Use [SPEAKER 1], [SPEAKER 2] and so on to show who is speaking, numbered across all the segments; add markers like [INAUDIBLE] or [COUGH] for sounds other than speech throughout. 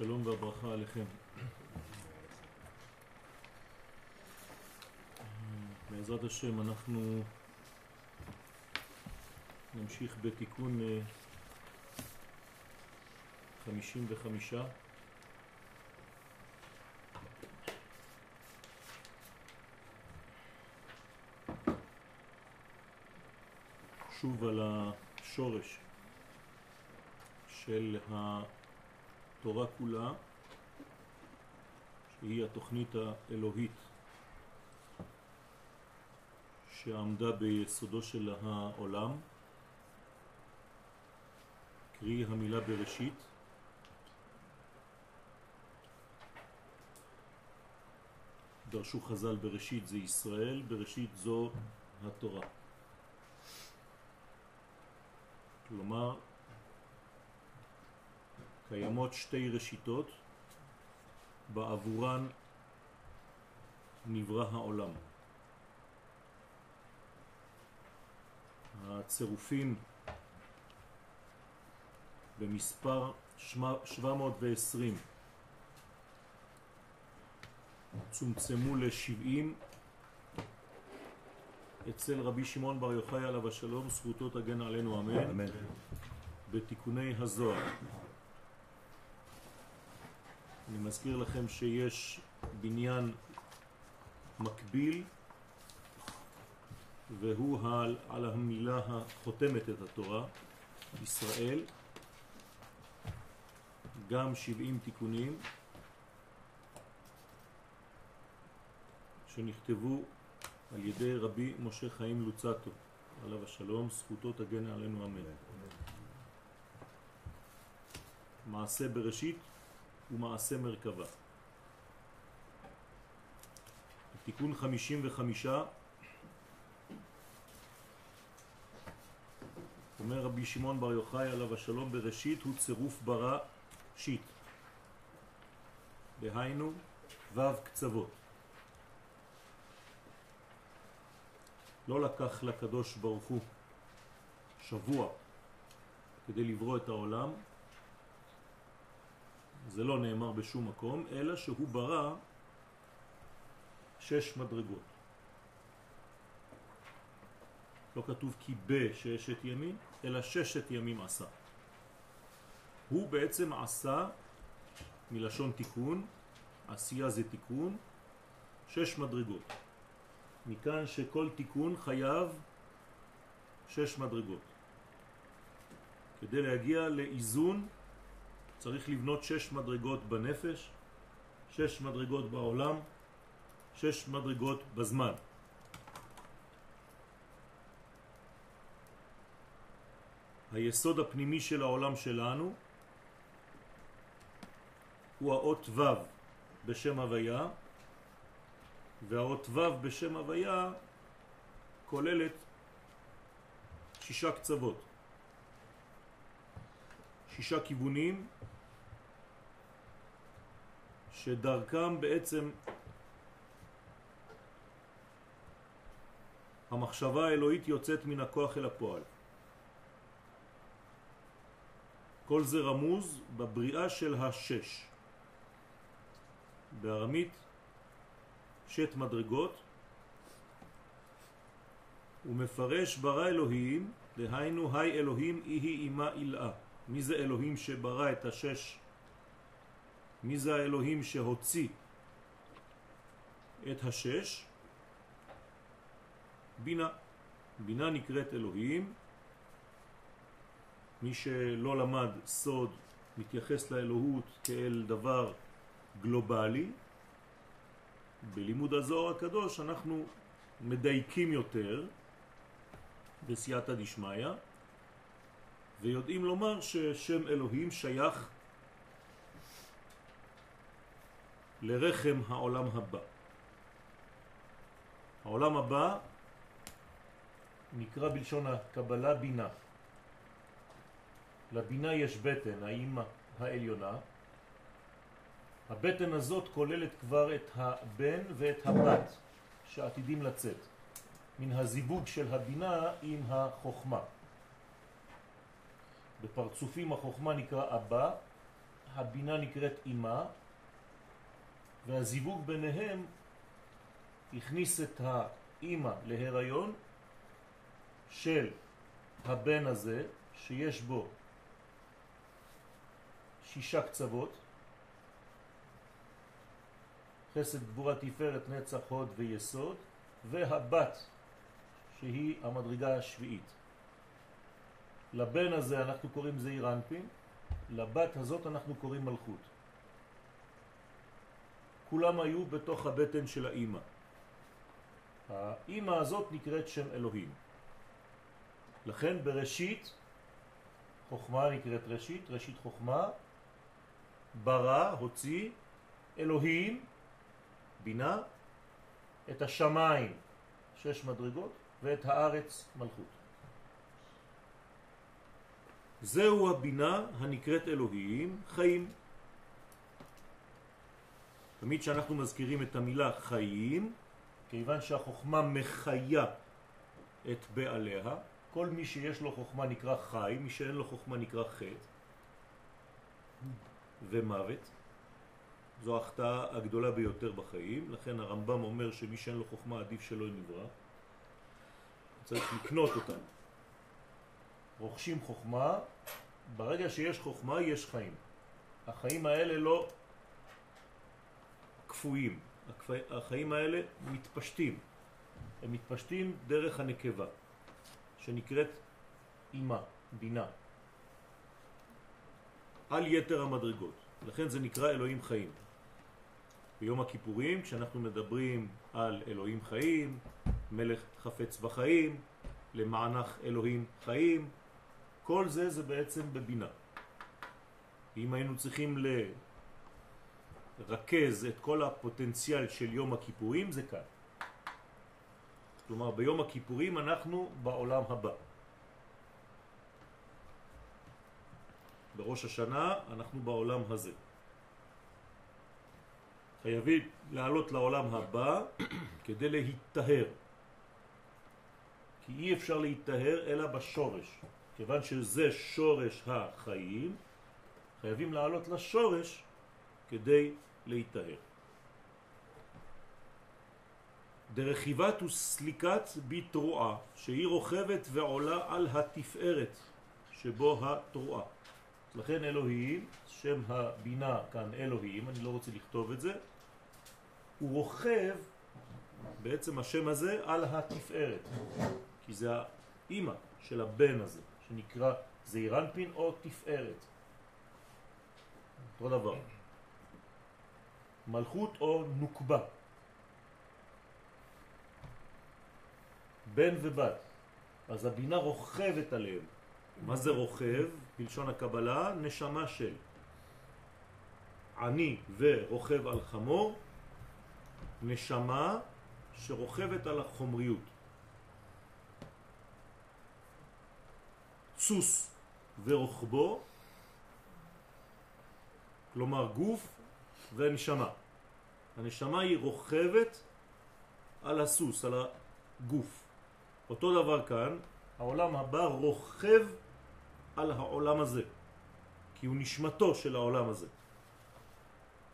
[SPEAKER 1] השלום והברכה עליכם. בעזרת השם אנחנו נמשיך בתיקון 55 אה, שוב על השורש של התורה כולה, שהיא התוכנית האלוהית שעמדה ביסודו של העולם, קרי המילה בראשית, דרשו חז"ל בראשית זה ישראל, בראשית זו התורה. כלומר, קיימות שתי ראשיתות בעבורן נברא העולם. הצירופים במספר 720 צומצמו ל-70 אצל רבי שמעון בר יוחאי עליו השלום, זכותו תגן עלינו אמן, אמן. בתיקוני הזוהר. אני מזכיר לכם שיש בניין מקביל והוא על, על המילה החותמת את התורה, ישראל, גם 70 תיקונים שנכתבו על ידי רבי משה חיים לוצטו, עליו השלום, זכותו תגן עלינו אמן. מעשה בראשית ומעשה מרכבה. תיקון 55 אומר רבי שמעון בר יוחאי עליו השלום בראשית הוא צירוף ברא שיט דהיינו ו' קצוות. לא לקח לקדוש ברוך הוא שבוע כדי לברוא את העולם זה לא נאמר בשום מקום, אלא שהוא ברא שש מדרגות. לא כתוב כי בששת ימים, אלא ששת ימים עשה. הוא בעצם עשה, מלשון תיקון, עשייה זה תיקון, שש מדרגות. מכאן שכל תיקון חייב שש מדרגות. כדי להגיע לאיזון צריך לבנות שש מדרגות בנפש, שש מדרגות בעולם, שש מדרגות בזמן. היסוד הפנימי של העולם שלנו הוא האות ו' בשם הוויה, והאות ו' בשם הוויה כוללת שישה קצוות, שישה כיוונים שדרכם בעצם המחשבה האלוהית יוצאת מן הכוח אל הפועל. כל זה רמוז בבריאה של השש. בארמית שת מדרגות ומפרש ברא אלוהים, דהיינו היי אלוהים איהי אימה אילאה. מי זה אלוהים שברא את השש מי זה האלוהים שהוציא את השש? בינה. בינה נקראת אלוהים. מי שלא למד סוד מתייחס לאלוהות כאל דבר גלובלי. בלימוד הזוהר הקדוש אנחנו מדייקים יותר בסייעתא דשמיא ויודעים לומר ששם אלוהים שייך לרחם העולם הבא. העולם הבא נקרא בלשון הקבלה בינה. לבינה יש בטן, האימא העליונה. הבטן הזאת כוללת כבר את הבן ואת הבת שעתידים לצאת, מן הזיווג של הבינה עם החוכמה. בפרצופים החוכמה נקרא אבא, הבינה נקראת אימה, והזיווג ביניהם הכניס את האימא להיריון של הבן הזה, שיש בו שישה קצוות, חסד גבורה תפארת נצח הוד ויסוד, והבת שהיא המדרגה השביעית. לבן הזה אנחנו קוראים זעיר אנפין, לבת הזאת אנחנו קוראים מלכות. כולם היו בתוך הבטן של האימא. האימא הזאת נקראת שם אלוהים. לכן בראשית, חוכמה נקראת ראשית, ראשית חוכמה, ברא, הוציא, אלוהים, בינה, את השמיים, שש מדרגות, ואת הארץ, מלכות. זהו הבינה הנקראת אלוהים, חיים. תמיד שאנחנו מזכירים את המילה חיים, כיוון שהחוכמה מחיה את בעליה, כל מי שיש לו חוכמה נקרא חי, מי שאין לו חוכמה נקרא חטא ומוות. זו ההחטאה הגדולה ביותר בחיים, לכן הרמב"ם אומר שמי שאין לו חוכמה עדיף שלא נברא. צריך לקנות אותה. רוכשים חוכמה, ברגע שיש חוכמה יש חיים. החיים האלה לא כפויים, החיים האלה מתפשטים. הם מתפשטים דרך הנקבה, שנקראת אימה, בינה, על יתר המדרגות. לכן זה נקרא אלוהים חיים. ביום הכיפורים, כשאנחנו מדברים על אלוהים חיים, מלך חפץ בחיים, למענך אלוהים חיים, כל זה זה בעצם בבינה. אם היינו צריכים לרכז את כל הפוטנציאל של יום הכיפורים, זה כאן. כלומר, ביום הכיפורים אנחנו בעולם הבא. בראש השנה אנחנו בעולם הזה. חייבים לעלות לעולם הבא כדי להתטהר. כי אי אפשר להתטהר אלא בשורש. כיוון שזה שורש החיים, חייבים לעלות לשורש כדי להתטהר. דרכיבת וסליקת בתרועה, שהיא רוכבת ועולה על התפארת שבו התרועה. לכן אלוהים, שם הבינה כאן אלוהים, אני לא רוצה לכתוב את זה, הוא רוכב, בעצם השם הזה, על התפארת, כי זה האימא של הבן הזה, שנקרא זעירנפין או תפארת. אותו דבר. מלכות או נוקבה. בן ובת. אז הבינה רוכבת עליהם. מה זה רוכב? בלשון הקבלה, נשמה של. עני ורוכב על חמור, נשמה שרוכבת על החומריות. סוס ורוכבו, כלומר גוף ונשמה. הנשמה היא רוכבת על הסוס, על הגוף. אותו דבר כאן, העולם הבא רוכב על העולם הזה, כי הוא נשמתו של העולם הזה.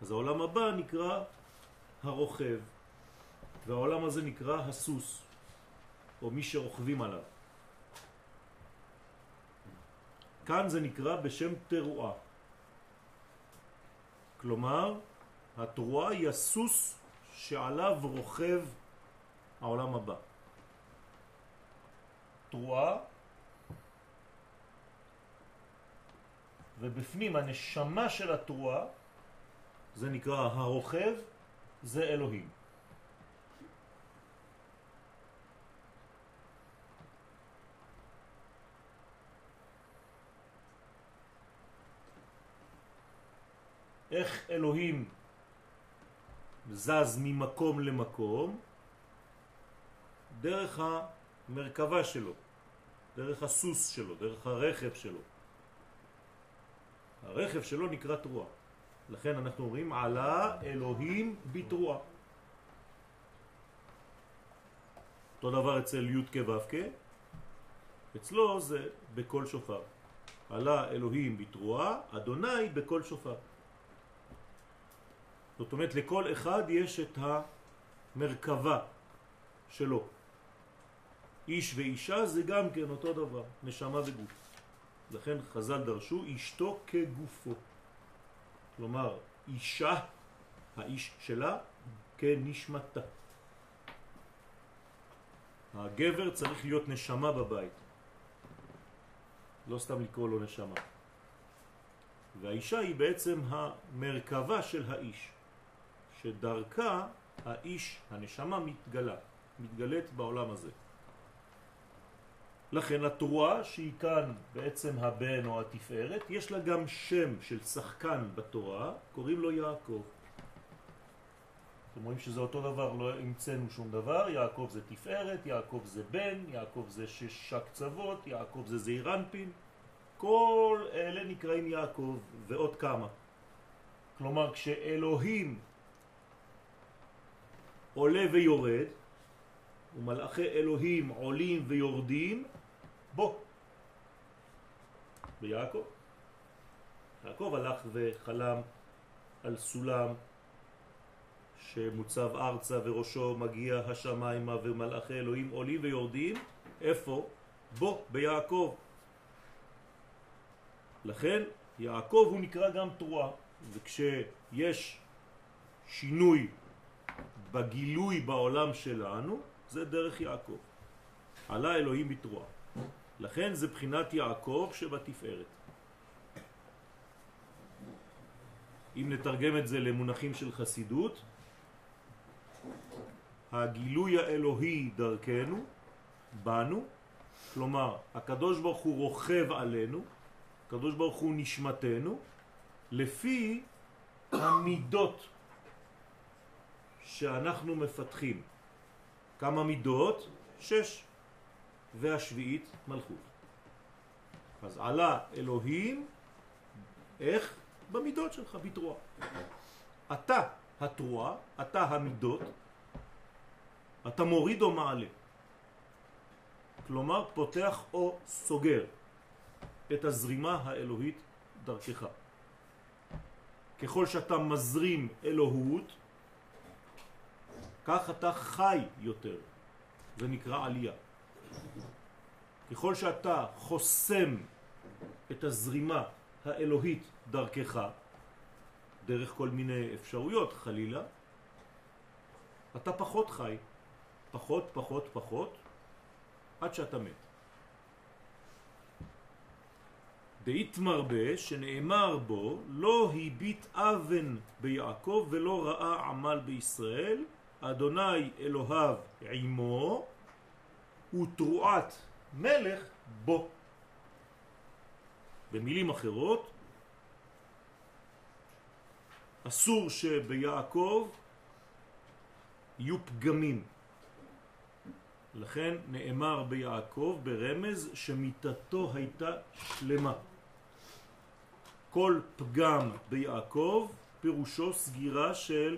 [SPEAKER 1] אז העולם הבא נקרא הרוכב, והעולם הזה נקרא הסוס, או מי שרוכבים עליו. כאן זה נקרא בשם תרועה. כלומר, התרועה היא הסוס שעליו רוכב העולם הבא. תרועה, ובפנים הנשמה של התרועה, זה נקרא הרוכב, זה אלוהים. איך אלוהים זז ממקום למקום? דרך המרכבה שלו, דרך הסוס שלו, דרך הרכב שלו. הרכב שלו נקרא תרועה. לכן אנחנו אומרים עלה אלוהים בתרועה. אותו דבר אצל י' כו' אצלו זה בכל שופר. עלה אלוהים בתרועה, אדוני בכל שופר. זאת אומרת, לכל אחד יש את המרכבה שלו. איש ואישה זה גם כן אותו דבר, נשמה וגוף. לכן חז"ל דרשו אשתו כגופו. כלומר, אישה, האיש שלה, כנשמתה. הגבר צריך להיות נשמה בבית. לא סתם לקרוא לו נשמה. והאישה היא בעצם המרכבה של האיש, שדרכה האיש, הנשמה, מתגלה, מתגלית בעולם הזה. לכן התרועה שהיא כאן בעצם הבן או התפארת, יש לה גם שם של שחקן בתורה, קוראים לו יעקב. אתם רואים שזה אותו דבר, לא המצאנו שום דבר, יעקב זה תפארת, יעקב זה בן, יעקב זה שש קצוות, יעקב זה זעיר אנפין, כל אלה נקראים יעקב ועוד כמה. כלומר כשאלוהים עולה ויורד, ומלאכי אלוהים עולים ויורדים, בו. ביעקב. יעקב הלך וחלם על סולם שמוצב ארצה וראשו מגיע השמיימה ומלאכי אלוהים עולים ויורדים, איפה? בו, ביעקב. לכן יעקב הוא נקרא גם תרועה, וכשיש שינוי בגילוי בעולם שלנו, זה דרך יעקב. עלה אלוהים בתרועה. לכן זה בחינת יעקב שבתפארת. אם נתרגם את זה למונחים של חסידות, הגילוי האלוהי דרכנו, בנו, כלומר הקדוש ברוך הוא רוכב עלינו, הקדוש ברוך הוא נשמתנו, לפי המידות שאנחנו מפתחים. כמה מידות? שש. והשביעית מלכות. אז עלה אלוהים, איך? במידות שלך, בתרועה. אתה התרועה, אתה המידות, אתה מוריד או מעלה. כלומר, פותח או סוגר את הזרימה האלוהית דרכך. ככל שאתה מזרים אלוהות, כך אתה חי יותר. זה נקרא עלייה. ככל שאתה חוסם את הזרימה האלוהית דרכך, דרך כל מיני אפשרויות חלילה, אתה פחות חי, פחות, פחות, פחות, עד שאתה מת. דאית מרבה שנאמר בו לא הביט אבן ביעקב ולא ראה עמל בישראל אדוני אלוהיו עמו ותרועת מלך בו. במילים אחרות, אסור שביעקב יהיו פגמים. לכן נאמר ביעקב ברמז שמיטתו הייתה שלמה. כל פגם ביעקב פירושו סגירה של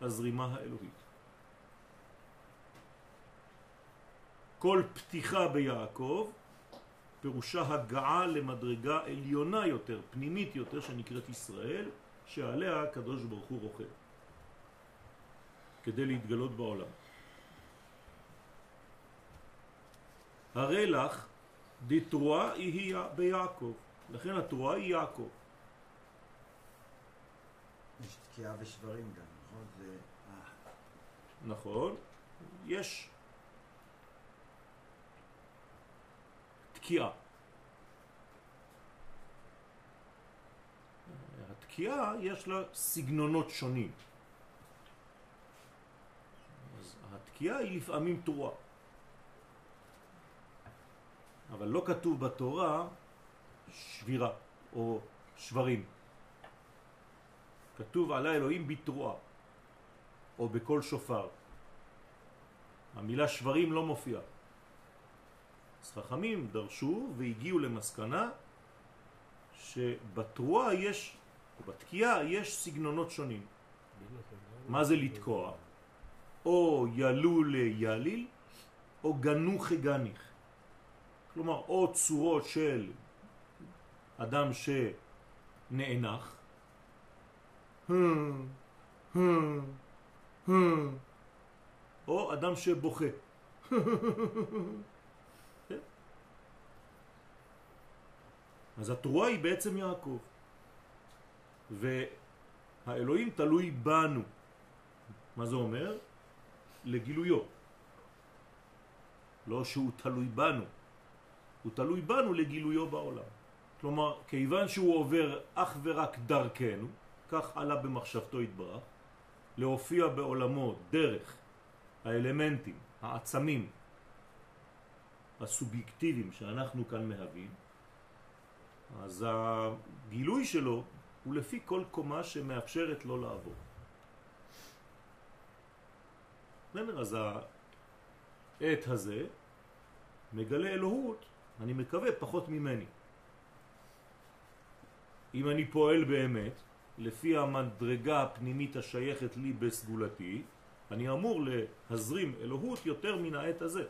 [SPEAKER 1] הזרימה האלוהית. כל פתיחה ביעקב פירושה הגעה למדרגה עליונה יותר, פנימית יותר, שנקראת ישראל, שעליה הקדוש ברוך הוא רוכב, כדי להתגלות בעולם. הרי לך דתרועה היא ביעקב, לכן התרועה היא יעקב.
[SPEAKER 2] יש תקיעה ושברים גם, נכון? זה...
[SPEAKER 1] נכון, יש תקיעה. התקיעה יש לה סגנונות שונים. אז התקיעה היא לפעמים תורה. אבל לא כתוב בתורה שבירה או שברים. כתוב עלי אלוהים בתרועה או בכל שופר. המילה שברים לא מופיעה. אז חכמים דרשו והגיעו למסקנה שבתרועה יש, או בתקיעה יש סגנונות שונים. מה זה לתקוע? או ילו ליליל או גנוך גניך. כלומר, או צורות של אדם שנאנח, או אדם שבוכה. [LAUGHS] אז התרועה היא בעצם יעקב. והאלוהים תלוי בנו. מה זה אומר? לגילויו. לא שהוא תלוי בנו, הוא תלוי בנו לגילויו בעולם. כלומר, כיוון שהוא עובר אך ורק דרכנו, כך עלה במחשבתו התברך, להופיע בעולמו דרך האלמנטים, העצמים, הסובייקטיביים שאנחנו כאן מהווים, אז הגילוי שלו הוא לפי כל קומה שמאפשרת לו לעבור. בסדר, אז העת הזה מגלה אלוהות, אני מקווה, פחות ממני. אם אני פועל באמת, לפי המדרגה הפנימית השייכת לי בסגולתי, אני אמור להזרים אלוהות יותר מן העת הזה.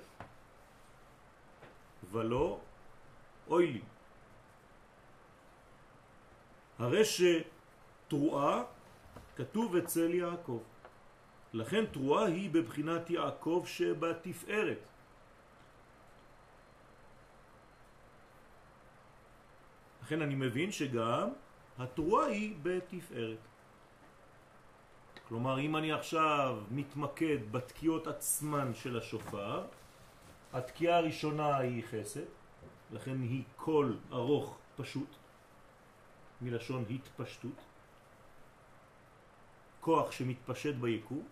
[SPEAKER 1] ולא אוי לי. הרי שתרועה כתוב אצל יעקב. לכן תרועה היא בבחינת יעקב שבתפארת. לכן אני מבין שגם התרועה היא בתפארת. כלומר, אם אני עכשיו מתמקד בתקיעות עצמן של השופר, התקיעה הראשונה היא חסד, לכן היא קול ארוך פשוט, מלשון התפשטות, כוח שמתפשט ביקום,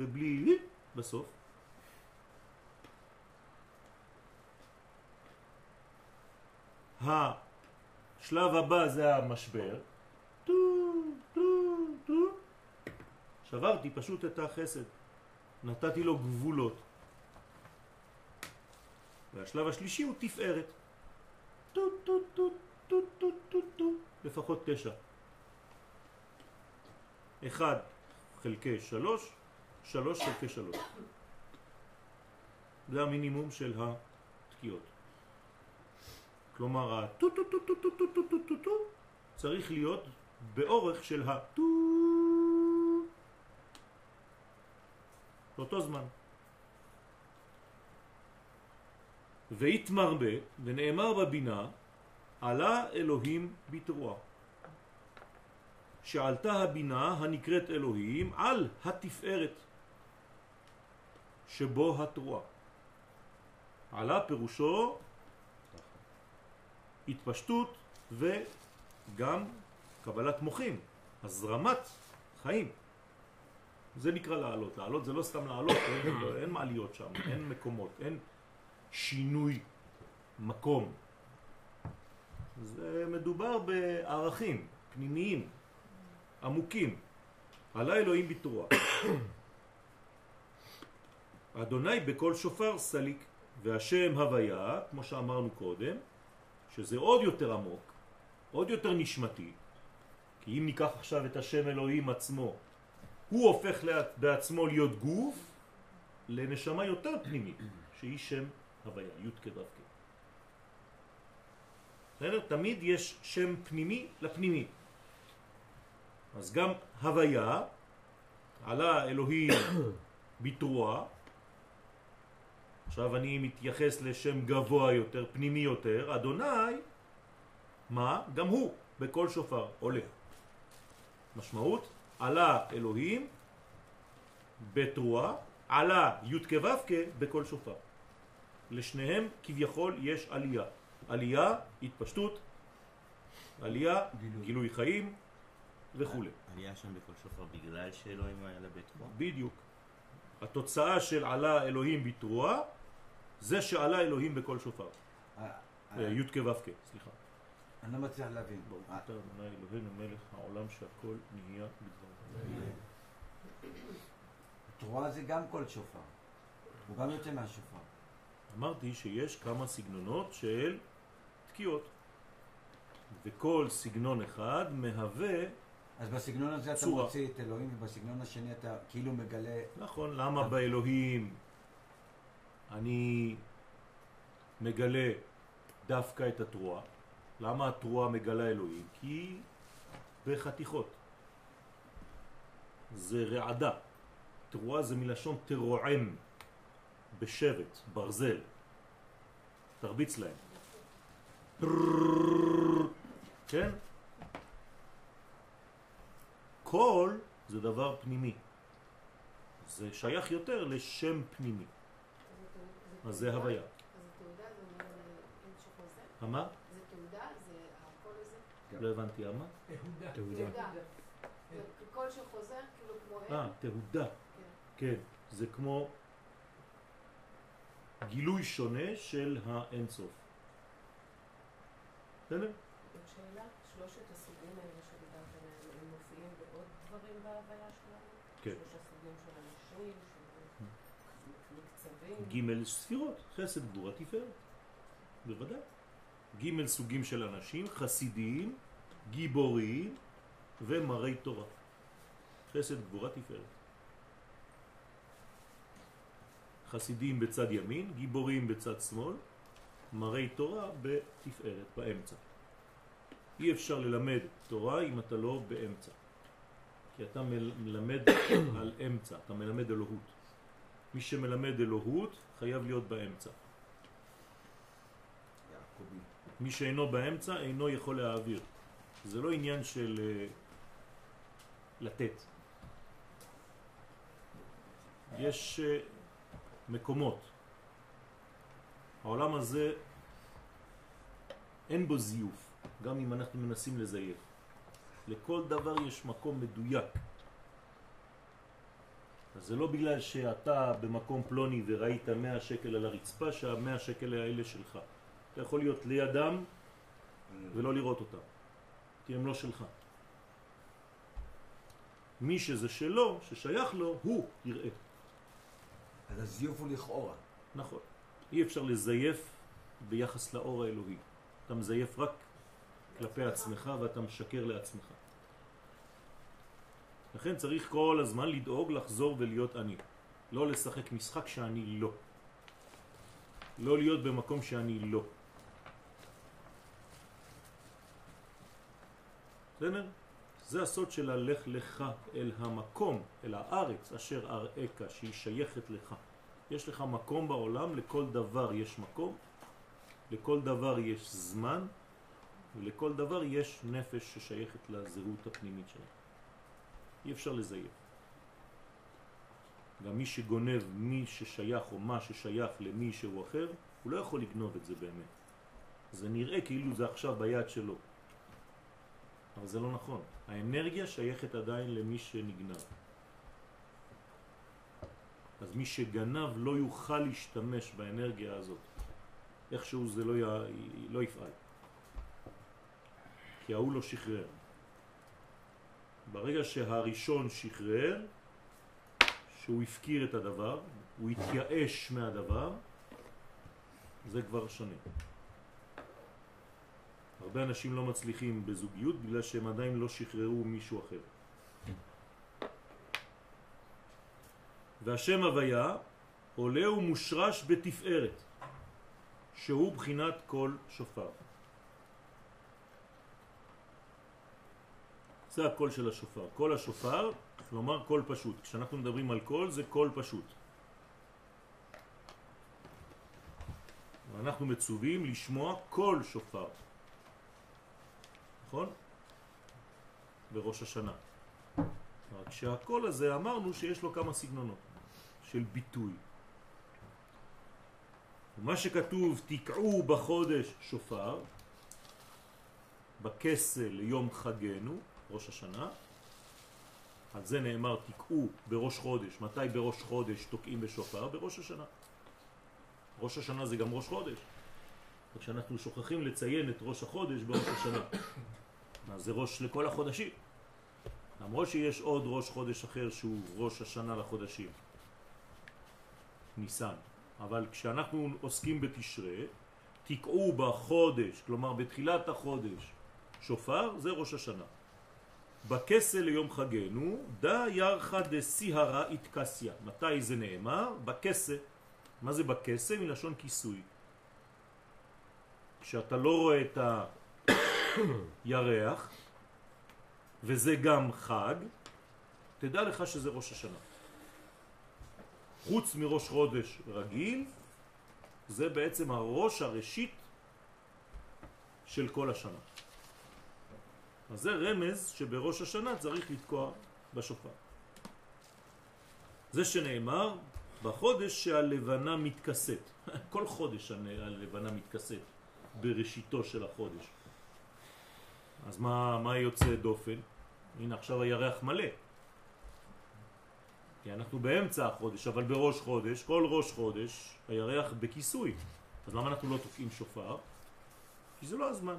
[SPEAKER 1] ובלי בסוף. השלב הבא זה המשבר. שברתי פשוט את החסד, נתתי לו גבולות. והשלב השלישי הוא תפארת. לפחות תשע. אחד חלקי שלוש, שלוש חלקי שלוש. זה המינימום של התקיעות. כלומר, הטו טו טו טו טו טו טו טו טו טו צריך להיות באורך של הטו באותו זמן. והתמרבה ונאמר בבינה עלה אלוהים בתרועה. שעלתה הבינה הנקראת אלוהים על התפארת שבו התרועה. עלה פירושו התפשטות וגם קבלת מוחים, הזרמת חיים. זה נקרא לעלות. לעלות זה לא סתם לעלות, אין, אין מעליות שם, אין מקומות, אין שינוי מקום. זה מדובר בערכים פנימיים, עמוקים. עלה אלוהים בתרועה. [COUGHS] אדוני בכל שופר סליק, והשם הוויה, כמו שאמרנו קודם, שזה עוד יותר עמוק, עוד יותר נשמתי, כי אם ניקח עכשיו את השם אלוהים עצמו, הוא הופך בעצמו להיות גוף לנשמה יותר פנימית, שהיא שם הוויה, י' כדווקא. בסדר? תמיד יש שם פנימי לפנימי. אז גם הוויה, עלה אלוהים [COUGHS] בתרועה, עכשיו אני מתייחס לשם גבוה יותר, פנימי יותר, אדוני, מה? גם הוא בכל שופר עולה. משמעות, עלה אלוהים בתרועה, עלה י' כו' בכל שופר. לשניהם כביכול יש עלייה. עלייה, התפשטות, עלייה, גילוי, גילוי חיים וכו'.
[SPEAKER 3] עלייה שם בכל שופר בגלל שאלוהים היה בתרועה?
[SPEAKER 1] בדיוק. התוצאה של עלה אלוהים בתרועה זה שעלה אלוהים בכל שופר. אה, י' כו' סליחה.
[SPEAKER 2] אני לא מצליח להבין.
[SPEAKER 1] ברוך. אתה אדוני אלוהינו מלך העולם שהכל נהיה בדברו.
[SPEAKER 2] תרועה זה גם כל שופר. הוא גם יוצא מהשופר.
[SPEAKER 1] אמרתי שיש כמה סגנונות של תקיעות. וכל סגנון אחד מהווה
[SPEAKER 2] אז בסגנון הזה אתה מוציא את אלוהים, ובסגנון השני אתה כאילו מגלה...
[SPEAKER 1] נכון, למה באלוהים אני מגלה דווקא את התרועה. למה התרועה מגלה אלוהים? כי בחתיכות. זה רעדה. תרועה זה מלשון תרועם בשבט, ברזל. תרביץ להם. כן? קול זה דבר פנימי. זה שייך יותר לשם פנימי. אז זה הוויה.
[SPEAKER 4] זה?
[SPEAKER 1] מה?
[SPEAKER 4] זה תעודה? זה הקול הזה?
[SPEAKER 1] לא הבנתי, מה?
[SPEAKER 5] תעודה.
[SPEAKER 4] קול שחוזר כאילו כמו?
[SPEAKER 1] אה, תהודה.
[SPEAKER 4] כן.
[SPEAKER 1] כן, זה כמו גילוי שונה של האינסוף. בסדר?
[SPEAKER 6] שאלה, שלושת הסוגים האלה שדיברת עליהם, הם מופיעים בעוד דברים בהוויה שלנו?
[SPEAKER 1] כן.
[SPEAKER 6] שלושה סוגים של אנשים, של מקצבים?
[SPEAKER 1] ג' ספירות, חסד, גבורה, תפארת. בוודאי. ג' סוגים של אנשים, חסידיים, גיבוריים ומראי תורה. חסד, גבורה, תפארת. חסידים בצד ימין, גיבורים בצד שמאל, מראי תורה בתפארת, באמצע. אי אפשר ללמד תורה אם אתה לא באמצע. כי אתה מל- מלמד [COUGHS] על אמצע, אתה מלמד אלוהות. מי שמלמד אלוהות חייב להיות באמצע.
[SPEAKER 2] יעקבי.
[SPEAKER 1] מי שאינו באמצע אינו יכול להעביר. זה לא עניין של אה, לתת. יש אה, מקומות. העולם הזה אין בו זיוף, גם אם אנחנו מנסים לזייף. לכל דבר יש מקום מדויק. אז זה לא בגלל שאתה במקום פלוני וראית 100 שקל על הרצפה שהמאה שקל האלה שלך. אתה יכול להיות לידם ולא לראות אותם, כי הם לא שלך. מי שזה שלו, ששייך לו, הוא יראה.
[SPEAKER 2] אז הזיוף הוא לכאורה.
[SPEAKER 1] נכון. אי אפשר לזייף ביחס לאור האלוהי. אתה מזייף רק כלפי עצמך ואתה משקר לעצמך. לכן צריך כל הזמן לדאוג לחזור ולהיות אני. לא לשחק משחק שאני לא. לא להיות במקום שאני לא. בסדר? זה הסוד של הלך לך אל המקום, אל הארץ אשר אראך, שהיא שייכת לך. יש לך מקום בעולם, לכל דבר יש מקום, לכל דבר יש זמן, ולכל דבר יש נפש ששייכת לזהות הפנימית שלה. אי אפשר לזייף. גם מי שגונב מי ששייך או מה ששייך למי שהוא אחר, הוא לא יכול לגנוב את זה באמת. זה נראה כאילו זה עכשיו ביד שלו. אבל זה לא נכון. האנרגיה שייכת עדיין למי שנגנב. אז מי שגנב לא יוכל להשתמש באנרגיה הזאת. איכשהו זה לא, י... לא יפעל. כי ההוא לא שחרר. ברגע שהראשון שחרר, שהוא הפקיר את הדבר, הוא התייאש מהדבר, זה כבר שונה. הרבה אנשים לא מצליחים בזוגיות בגלל שהם עדיין לא שחררו מישהו אחר. והשם הוויה עולה ומושרש בתפארת, שהוא בחינת כל שופר. זה הקול של השופר. קול השופר, כלומר קול פשוט. כשאנחנו מדברים על קול זה קול פשוט. ואנחנו מצווים לשמוע קול שופר. נכון? בראש השנה. רק שהקול הזה אמרנו שיש לו כמה סגנונות של ביטוי. ומה שכתוב תקעו בחודש שופר, בכסל ליום חגנו, ראש השנה, על זה נאמר תקעו בראש חודש. מתי בראש חודש תוקעים בשופר? בראש השנה. ראש השנה זה גם ראש חודש. וכשאנחנו שוכחים לציין את ראש החודש בראש השנה. [COUGHS] אז זה ראש לכל החודשים. למרות שיש עוד ראש חודש אחר שהוא ראש השנה לחודשים. ניסן. אבל כשאנחנו עוסקים בתשרה, תקעו בחודש, כלומר בתחילת החודש, שופר, זה ראש השנה. בכסל ליום חגנו, דה ירחה דסיהרה התקסיה. מתי זה נאמר? בכסל. מה זה בכסל? מלשון כיסוי. כשאתה לא רואה את הירח, וזה גם חג, תדע לך שזה ראש השנה. חוץ מראש חודש רגיל, זה בעצם הראש הראשית של כל השנה. אז זה רמז שבראש השנה צריך לתקוע בשופר. זה שנאמר בחודש שהלבנה מתכסת. [LAUGHS] כל חודש הלבנה מתכסת בראשיתו של החודש. אז מה, מה יוצא דופן? הנה עכשיו הירח מלא. כי אנחנו באמצע החודש, אבל בראש חודש, כל ראש חודש, הירח בכיסוי. אז למה אנחנו לא תוקעים שופר? כי זה לא הזמן.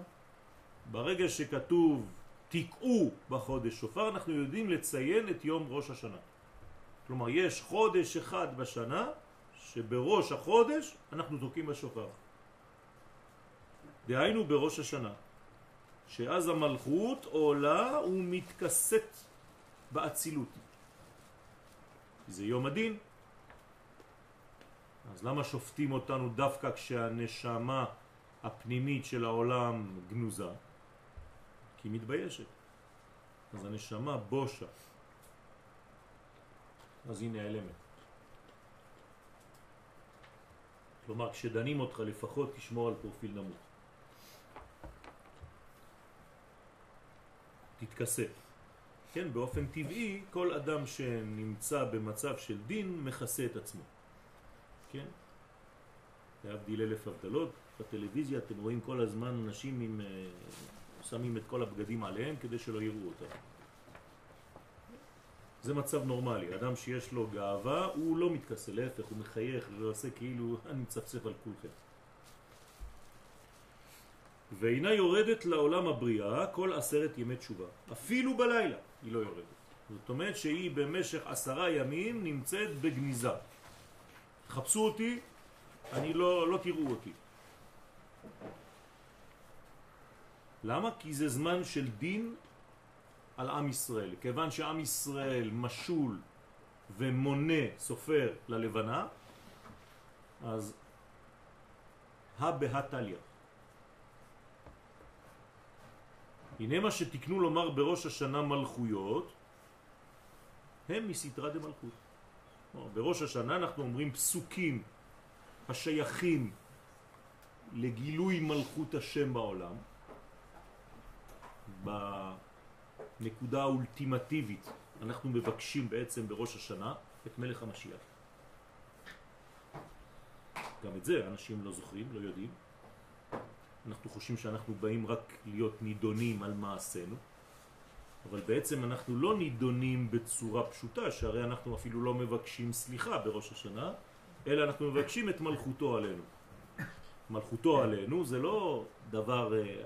[SPEAKER 1] ברגע שכתוב תקעו בחודש שופר, אנחנו יודעים לציין את יום ראש השנה. כלומר, יש חודש אחד בשנה שבראש החודש אנחנו תוקעים בשופר. דהיינו בראש השנה, שאז המלכות עולה ומתכסת באצילות. זה יום הדין. אז למה שופטים אותנו דווקא כשהנשמה הפנימית של העולם גנוזה? כי היא מתביישת. אז הנשמה בושה. אז היא נעלמת. כלומר, כשדנים אותך לפחות תשמור על פרופיל נמוך. תתכסה. כן, באופן טבעי, כל אדם שנמצא במצב של דין מכסה את עצמו. כן? להבדיל אלף הבדלות, בטלוויזיה אתם רואים כל הזמן אנשים עם, אה, שמים את כל הבגדים עליהם כדי שלא יראו אותם. זה מצב נורמלי, אדם שיש לו גאווה הוא לא מתכסה, להפך, הוא מחייך ועושה כאילו אני מצפצף על כולכם. ואינה יורדת לעולם הבריאה כל עשרת ימי תשובה, אפילו בלילה היא לא יורדת. זאת אומרת שהיא במשך עשרה ימים נמצאת בגניזה. חפשו אותי, אני לא, לא תראו אותי. למה? כי זה זמן של דין על עם ישראל. כיוון שעם ישראל משול ומונה סופר ללבנה, אז הא הנה מה שתקנו לומר בראש השנה מלכויות, הם מסתרה דמלכות. בראש השנה אנחנו אומרים פסוקים השייכים לגילוי מלכות השם בעולם, בנקודה האולטימטיבית אנחנו מבקשים בעצם בראש השנה את מלך המשיח. גם את זה אנשים לא זוכרים, לא יודעים. אנחנו חושבים שאנחנו באים רק להיות נידונים על מעשינו, אבל בעצם אנחנו לא נידונים בצורה פשוטה, שהרי אנחנו אפילו לא מבקשים סליחה בראש השנה, אלא אנחנו מבקשים את מלכותו עלינו. מלכותו עלינו זה לא דבר אה,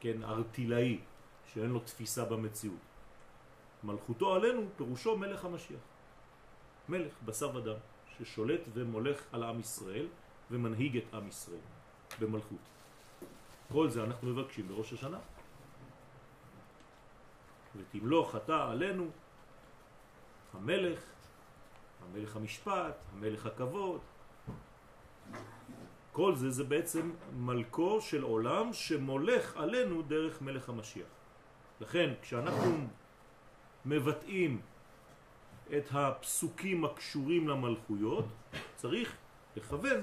[SPEAKER 1] כן, ארטילאי, שאין לו תפיסה במציאות. מלכותו עלינו פירושו מלך המשיח. מלך, בשר ודם, ששולט ומולך על עם ישראל ומנהיג את עם ישראל במלכות. כל זה אנחנו מבקשים בראש השנה. ותמלוך אתה עלינו המלך, המלך המשפט, המלך הכבוד, כל זה זה בעצם מלכו של עולם שמולך עלינו דרך מלך המשיח. לכן כשאנחנו מבטאים את הפסוקים הקשורים למלכויות, צריך לכוון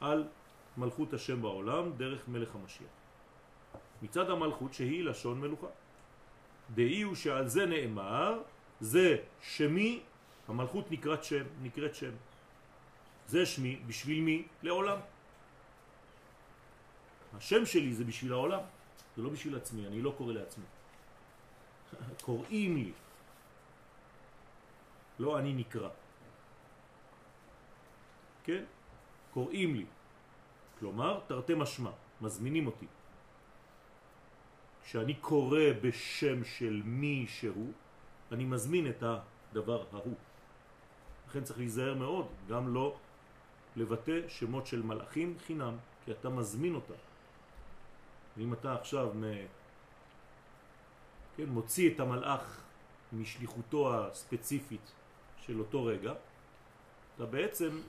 [SPEAKER 1] על מלכות השם בעולם דרך מלך המשיח. מצד המלכות שהיא לשון מלוכה. דאי הוא שעל זה נאמר, זה שמי, המלכות נקראת שם, נקראת שם. זה שמי, בשביל מי? לעולם. השם שלי זה בשביל העולם, זה לא בשביל עצמי, אני לא קורא לעצמי. [LAUGHS] קוראים לי, לא אני נקרא. כן? קוראים לי. כלומר, תרתי משמע, מזמינים אותי. כשאני קורא בשם של מי שהוא, אני מזמין את הדבר ההוא. לכן צריך להיזהר מאוד, גם לא לבטא שמות של מלאכים חינם, כי אתה מזמין אותה. ואם אתה עכשיו מ... כן, מוציא את המלאך משליחותו הספציפית של אותו רגע, אתה בעצם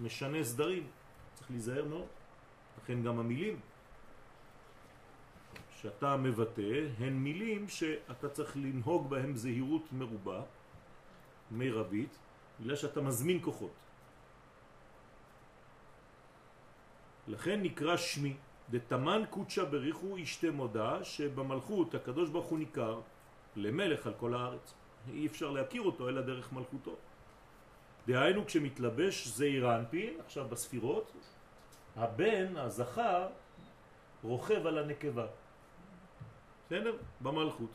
[SPEAKER 1] משנה סדרים. צריך להיזהר מאוד. לכן גם המילים שאתה מבטא הן מילים שאתה צריך לנהוג בהם זהירות מרובה, מרבית, בגלל שאתה מזמין כוחות. לכן נקרא שמי, דתמן קודשה בריחו ישתה מודה, שבמלכות הקדוש ברוך הוא ניכר למלך על כל הארץ. אי אפשר להכיר אותו אלא דרך מלכותו. דהיינו כשמתלבש זעיר אנפין, עכשיו בספירות, הבן, הזכר, רוכב על הנקבה. בסדר? במלכות.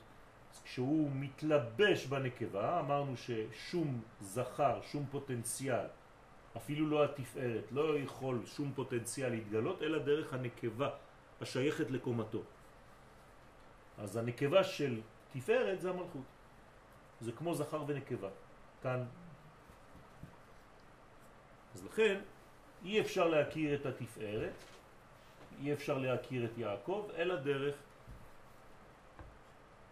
[SPEAKER 1] אז כשהוא מתלבש בנקבה, אמרנו ששום זכר, שום פוטנציאל, אפילו לא התפארת, לא יכול שום פוטנציאל להתגלות, אלא דרך הנקבה השייכת לקומתו. אז הנקבה של תפארת זה המלכות. זה כמו זכר ונקבה. כאן. אז לכן אי אפשר להכיר את התפארת, אי אפשר להכיר את יעקב, אלא דרך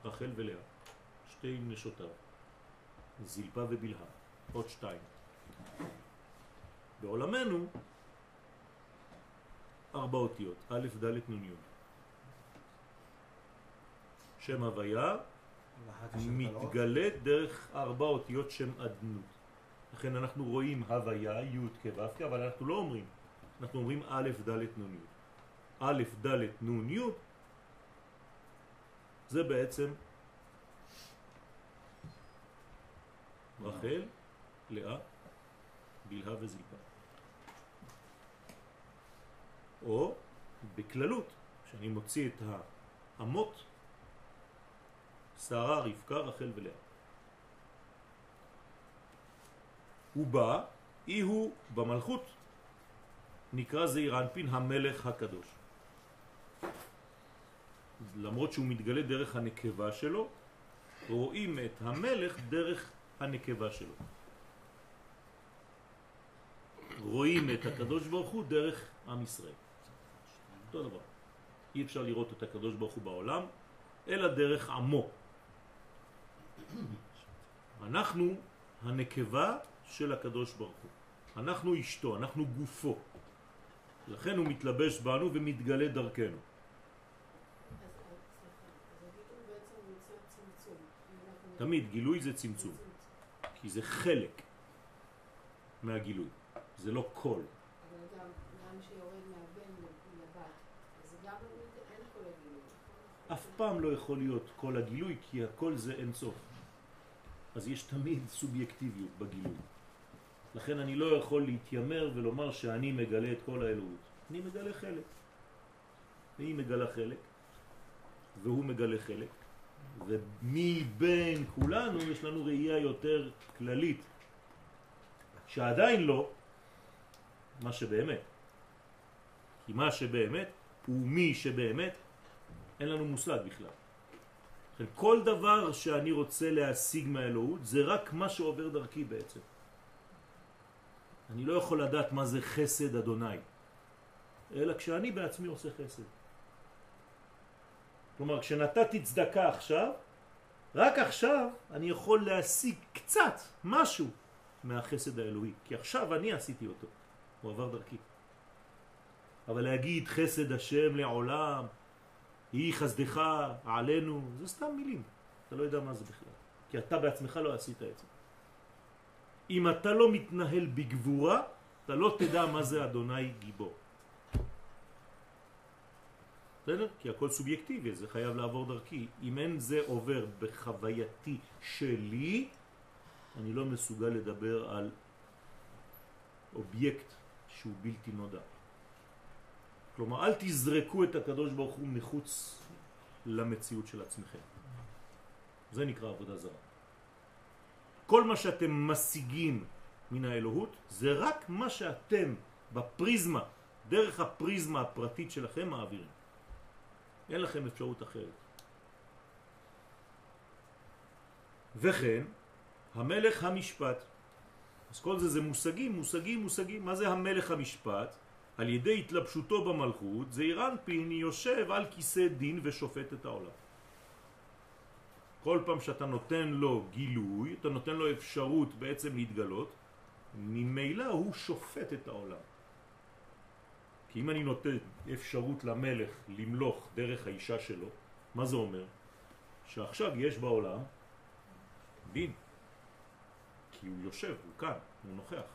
[SPEAKER 1] רחל ולאה, שתי נשותיו, זלפה ובלהה, עוד שתיים. בעולמנו ארבע אותיות, א', ד', נ', י'. שם הוויה מתגלה דרך ארבע אותיות שם אדנות. לכן אנחנו רואים הוויה, י' כו', אבל אנחנו לא אומרים, אנחנו אומרים א', ד', נ', י'. א', ד', נ', י' זה בעצם רחל, לאה, בלהה וזלפה. או בכללות, כשאני מוציא את האמות, שרה, רבקה, רחל ולאה. הוא בא, אי הוא במלכות, נקרא זעיר אנפין המלך הקדוש. למרות שהוא מתגלה דרך הנקבה שלו, רואים את המלך דרך הנקבה שלו. רואים את הקדוש ברוך הוא דרך עם ישראל. אותו דבר. אי אפשר לראות את הקדוש ברוך הוא בעולם, אלא דרך עמו. אנחנו הנקבה של הקדוש ברוך הוא. אנחנו אשתו, אנחנו גופו. לכן הוא מתלבש בנו ומתגלה דרכנו. תמיד גילוי זה צמצום, כי זה חלק מהגילוי, זה לא
[SPEAKER 4] כל. הגילוי.
[SPEAKER 1] אף פעם לא יכול להיות כל הגילוי, כי הכל זה אין סוף. אז יש תמיד סובייקטיביות בגילוי. לכן אני לא יכול להתיימר ולומר שאני מגלה את כל האלוהות. אני מגלה חלק. והיא מגלה חלק, והוא מגלה חלק, ומבין כולנו יש לנו ראייה יותר כללית, שעדיין לא מה שבאמת. כי מה שבאמת הוא מי שבאמת, אין לנו מושג בכלל. כל דבר שאני רוצה להשיג מהאלוהות זה רק מה שעובר דרכי בעצם. אני לא יכול לדעת מה זה חסד אדוני, אלא כשאני בעצמי עושה חסד. כלומר, כשנתתי צדקה עכשיו, רק עכשיו אני יכול להשיג קצת, משהו, מהחסד האלוהי. כי עכשיו אני עשיתי אותו, הוא עבר דרכי. אבל להגיד חסד השם לעולם, יהי חסדך עלינו, זה סתם מילים. אתה לא יודע מה זה בכלל. כי אתה בעצמך לא עשית את זה. אם אתה לא מתנהל בגבורה, אתה לא תדע מה זה אדוני גיבור. בסדר? כי הכל סובייקטיבי, זה חייב לעבור דרכי. אם אין זה עובר בחווייתי שלי, אני לא מסוגל לדבר על אובייקט שהוא בלתי נודע. כלומר, אל תזרקו את הקדוש ברוך הוא מחוץ למציאות של עצמכם. זה נקרא עבודה זרה. כל מה שאתם משיגים מן האלוהות זה רק מה שאתם בפריזמה, דרך הפריזמה הפרטית שלכם מעבירים. אין לכם אפשרות אחרת. וכן, המלך המשפט. אז כל זה זה מושגים, מושגים, מושגים. מה זה המלך המשפט? על ידי התלבשותו במלכות, זה אירנפין יושב על כיסא דין ושופט את העולם. כל פעם שאתה נותן לו גילוי, אתה נותן לו אפשרות בעצם להתגלות, ממילא הוא שופט את העולם. כי אם אני נותן אפשרות למלך למלוך דרך האישה שלו, מה זה אומר? שעכשיו יש בעולם דין. כי הוא יושב, הוא כאן, הוא נוכח.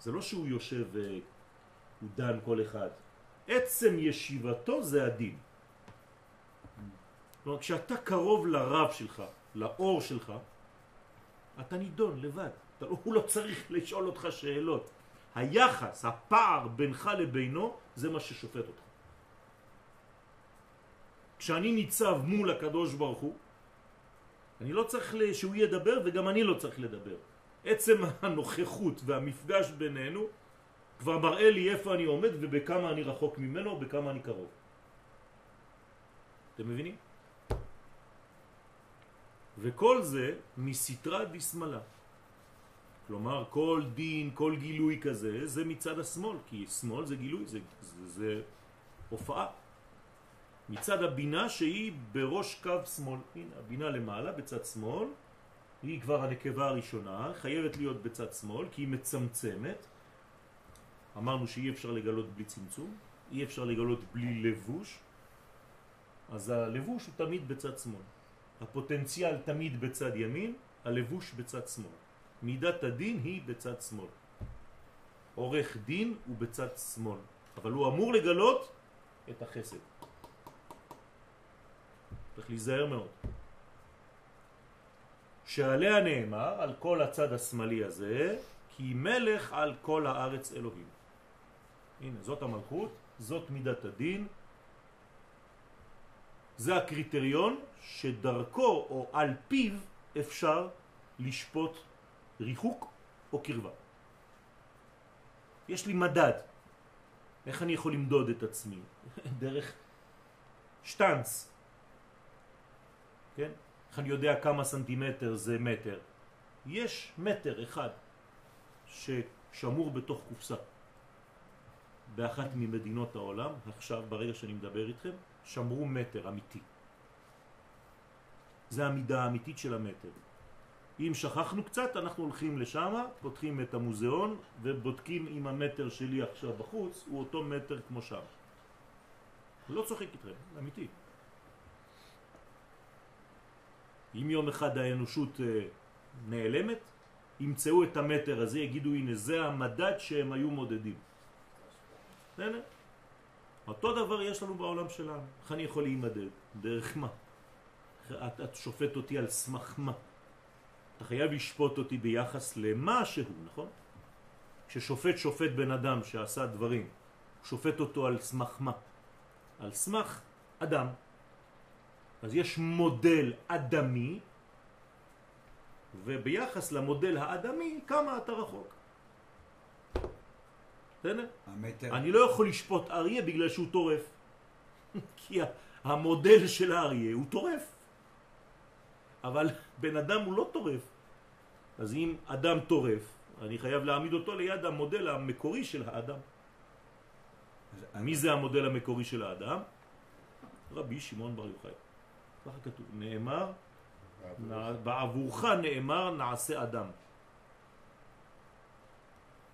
[SPEAKER 1] זה לא שהוא יושב והוא דן כל אחד. עצם ישיבתו זה הדין. כלומר, כשאתה קרוב לרב שלך, לאור שלך, אתה נידון לבד. אתה, לא- הוא לא צריך לשאול אותך שאלות. היחס, הפער בינך לבינו, זה מה ששופט אותך. כשאני ניצב מול הקדוש ברוך הוא, אני לא צריך שהוא ידבר וגם אני לא צריך לדבר. עצם הנוכחות והמפגש בינינו כבר מראה לי איפה אני עומד ובכמה אני רחוק ממנו ובכמה אני קרוב. אתם מבינים? וכל זה מסתרה דשמאלה. כלומר, כל דין, כל גילוי כזה, זה מצד השמאל, כי שמאל זה גילוי, זה, זה, זה הופעה. מצד הבינה שהיא בראש קו שמאל. הנה, הבינה למעלה בצד שמאל, היא כבר הנקבה הראשונה, חייבת להיות בצד שמאל, כי היא מצמצמת. אמרנו שאי אפשר לגלות בלי צמצום, אי אפשר לגלות בלי לבוש, אז הלבוש הוא תמיד בצד שמאל. הפוטנציאל תמיד בצד ימין, הלבוש בצד שמאל. מידת הדין היא בצד שמאל. עורך דין הוא בצד שמאל, אבל הוא אמור לגלות את החסד. צריך להיזהר מאוד. שעליה נאמר על כל הצד השמאלי הזה, כי מלך על כל הארץ אלוהים. הנה, זאת המלכות, זאת מידת הדין, זה הקריטריון שדרכו או על פיו אפשר לשפוט ריחוק או קרבה. יש לי מדד. איך אני יכול למדוד את עצמי? [LAUGHS] דרך שטנץ. כן? איך אני יודע כמה סנטימטר זה מטר? יש מטר אחד ששמור בתוך קופסה באחת ממדינות העולם, עכשיו ברגע שאני מדבר איתכם, שמרו מטר אמיתי. זה המידה האמיתית של המטר. אם שכחנו קצת, אנחנו הולכים לשם, פותחים את המוזיאון ובודקים אם המטר שלי עכשיו בחוץ הוא אותו מטר כמו שם. לא צוחק איתכם, אמיתי. אם יום אחד האנושות אה, נעלמת, ימצאו את המטר הזה, יגידו הנה זה המדד שהם היו מודדים. בסדר? אותו דבר יש לנו בעולם שלנו. איך אני יכול להימדד? דרך מה? את, את שופט אותי על סמך מה? אתה חייב לשפוט אותי ביחס למה שהוא, נכון? כששופט שופט בן אדם שעשה דברים, שופט אותו על סמך מה? על סמך אדם. אז יש מודל אדמי, וביחס למודל האדמי, כמה אתה רחוק.
[SPEAKER 2] המטר...
[SPEAKER 1] אני לא יכול לשפוט אריה בגלל שהוא טורף. [LAUGHS] כי המודל של האריה הוא טורף. אבל בן אדם הוא לא טורף. אז אם אדם טורף, אני חייב להעמיד אותו ליד המודל המקורי של האדם. מי זה המודל המקורי של האדם? רבי שמעון בר יוחאי. ככה כתוב, נאמר, בעבורך נאמר נעשה אדם.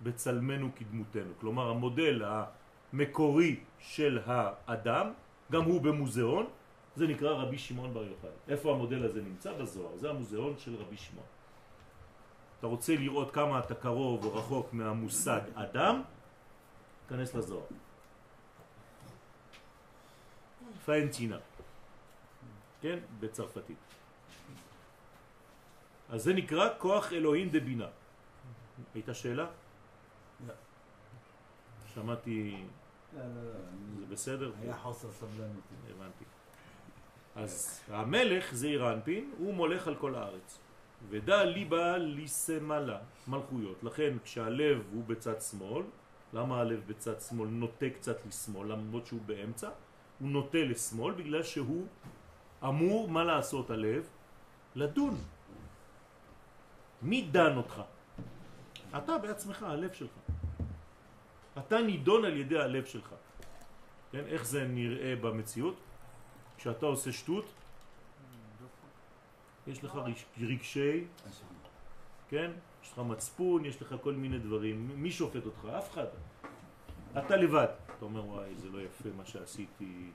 [SPEAKER 1] בצלמנו כדמותנו. כלומר, המודל המקורי של האדם, גם הוא במוזיאון, זה נקרא רבי שמעון בר יוחאי. איפה המודל הזה נמצא? בזוהר. זה המוזיאון של רבי שמעון. אתה רוצה לראות כמה אתה קרוב או רחוק מהמושג אדם, כנס לזוהר. פיינטינה, כן? בצרפתית. אז זה נקרא כוח אלוהים דבינה. הייתה שאלה? שמעתי,
[SPEAKER 2] לא, לא, לא.
[SPEAKER 1] זה בסדר?
[SPEAKER 2] היה חוסר סבלנות.
[SPEAKER 1] הבנתי. אז המלך זעיר אנפין, הוא מולך על כל הארץ. ודע ליבה ליסמלה, מלכויות. לכן כשהלב הוא בצד שמאל, למה הלב בצד שמאל נוטה קצת לשמאל, למרות שהוא באמצע? הוא נוטה לשמאל בגלל שהוא אמור, מה לעשות הלב? לדון. מי דן אותך? אתה בעצמך, הלב שלך. אתה נידון על ידי הלב שלך. כן? איך זה נראה במציאות? כשאתה עושה שטות, יש לך רגשי, כן? יש לך מצפון, יש לך כל מיני דברים. מי שופט אותך? אף אחד. אתה לבד. אתה אומר וואי זה לא יפה מה שעשיתי,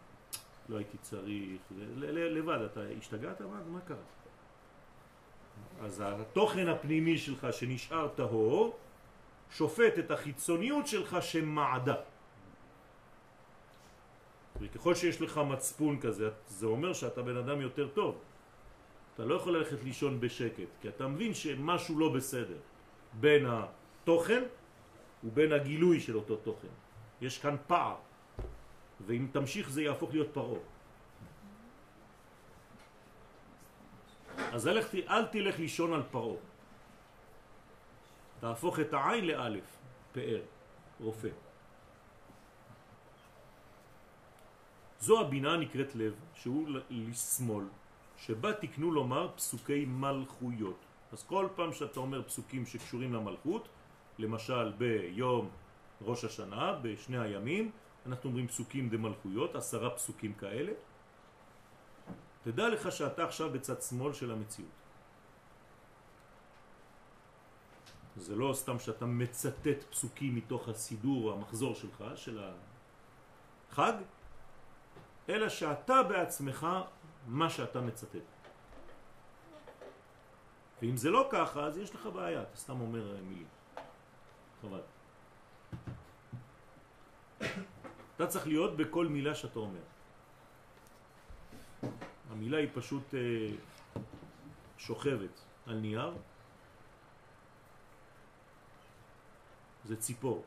[SPEAKER 1] לא הייתי צריך, לבד אתה השתגעת? מה, מה קרה? אז התוכן הפנימי שלך שנשאר טהור שופט את החיצוניות שלך שמעדה. וככל שיש לך מצפון כזה, זה אומר שאתה בן אדם יותר טוב. אתה לא יכול ללכת לישון בשקט, כי אתה מבין שמשהו לא בסדר בין התוכן ובין הגילוי של אותו תוכן. יש כאן פער, ואם תמשיך זה יהפוך להיות פרעה. אז אל, תלך לישון על פרעה. תהפוך את העין לאלף, פאר, רופא. זו הבינה נקראת לב, שהוא לשמאל, שבה תקנו לומר פסוקי מלכויות. אז כל פעם שאתה אומר פסוקים שקשורים למלכות, למשל ביום ראש השנה, בשני הימים, אנחנו אומרים פסוקים דמלכויות, עשרה פסוקים כאלה. תדע לך שאתה עכשיו בצד שמאל של המציאות. זה לא סתם שאתה מצטט פסוקים מתוך הסידור, המחזור שלך, של החג, אלא שאתה בעצמך מה שאתה מצטט. ואם זה לא ככה, אז יש לך בעיה, אתה סתם אומר מילים. חבל. אתה צריך להיות בכל מילה שאתה אומר. המילה היא פשוט אה, שוכבת על נייר. זה ציפור.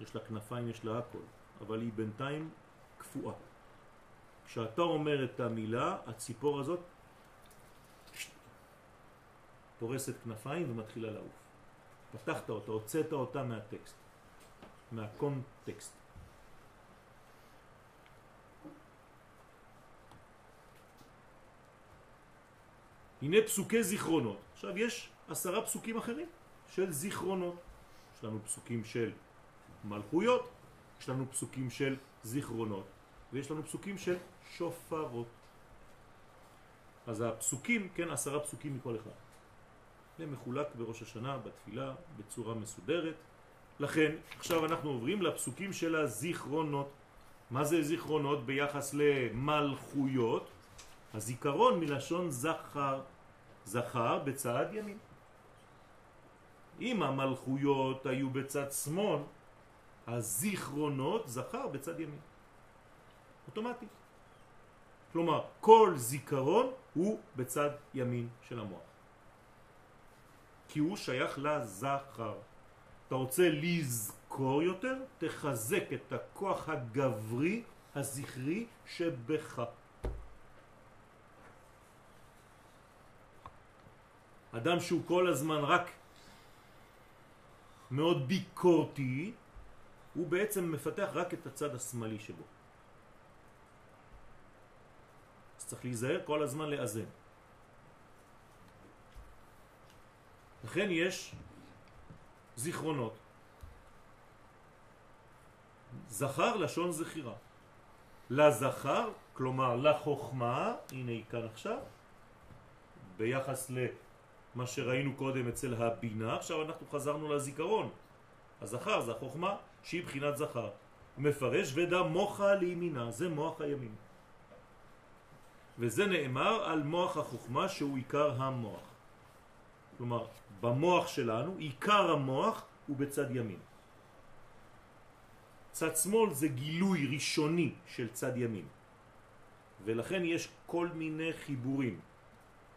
[SPEAKER 1] יש לה כנפיים, יש לה הכל, אבל היא בינתיים קפואה. כשאתה אומר את המילה, הציפור הזאת פורסת כנפיים ומתחילה לעוף. פתחת אותה, הוצאת אותה מהטקסט, מהקונטקסט. הנה פסוקי זיכרונות. עכשיו יש עשרה פסוקים אחרים של זיכרונות. יש לנו פסוקים של מלכויות, יש לנו פסוקים של זיכרונות, ויש לנו פסוקים של שופרות. אז הפסוקים, כן, עשרה פסוקים מכל אחד. זה מחולק בראש השנה, בתפילה, בצורה מסודרת. לכן, עכשיו אנחנו עוברים לפסוקים של הזיכרונות. מה זה זיכרונות ביחס למלכויות? הזיכרון מלשון זכר, זכר בצד ימין. אם המלכויות היו בצד שמאל, הזיכרונות זכר בצד ימין. אוטומטי. כלומר, כל זיכרון הוא בצד ימין של המוח. כי הוא שייך לזכר. אתה רוצה לזכור יותר? תחזק את הכוח הגברי, הזכרי, שבך. אדם שהוא כל הזמן רק מאוד ביקורתי, הוא בעצם מפתח רק את הצד השמאלי שבו. אז צריך להיזהר כל הזמן לאזן. לכן יש זיכרונות. זכר לשון זכירה. לזכר, כלומר לחוכמה, הנה היא כאן עכשיו, ביחס למה שראינו קודם אצל הבינה, עכשיו אנחנו חזרנו לזיכרון. הזכר זה החוכמה שהיא בחינת זכר. מפרש ודה מוחה לימינה, זה מוח הימין. וזה נאמר על מוח החוכמה שהוא עיקר המוח. כלומר, במוח שלנו, עיקר המוח הוא בצד ימין. צד שמאל זה גילוי ראשוני של צד ימין. ולכן יש כל מיני חיבורים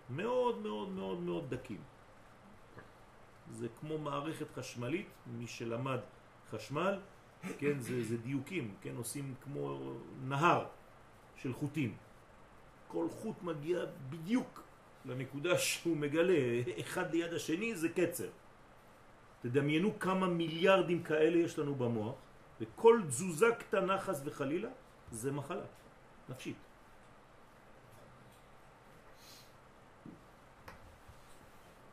[SPEAKER 1] מאוד מאוד מאוד מאוד דקים. זה כמו מערכת חשמלית, מי שלמד חשמל, כן, זה, זה דיוקים, כן, עושים כמו נהר של חוטים. כל חוט מגיע בדיוק לנקודה שהוא מגלה, אחד ליד השני זה קצר. תדמיינו כמה מיליארדים כאלה יש לנו במוח, וכל תזוזה קטנה חס וחלילה זה מחלה נפשית.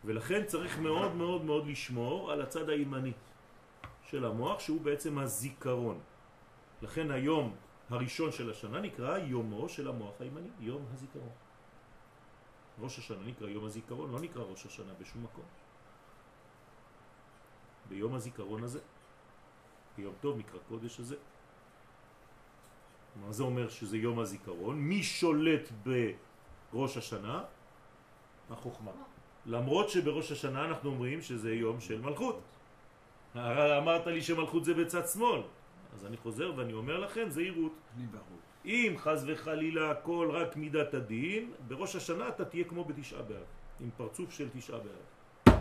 [SPEAKER 1] ולכן צריך מאוד מאוד מאוד לשמור על הצד הימני של המוח שהוא בעצם הזיכרון. לכן היום הראשון של השנה נקרא יומו של המוח הימני, יום הזיכרון. ראש השנה נקרא יום הזיכרון, לא נקרא ראש השנה בשום מקום. ביום הזיכרון הזה יום טוב, מקרא קודש הזה. מה זה אומר שזה יום הזיכרון? מי שולט בראש השנה? החוכמה. למרות שבראש השנה אנחנו אומרים שזה יום של מלכות. הרי אמרת לי שמלכות זה בצד שמאל. אז אני חוזר ואני אומר לכם, זהירות. אם חז וחלילה הכל רק מידת הדין, בראש השנה אתה תהיה כמו בתשעה באב, עם פרצוף של תשעה באב.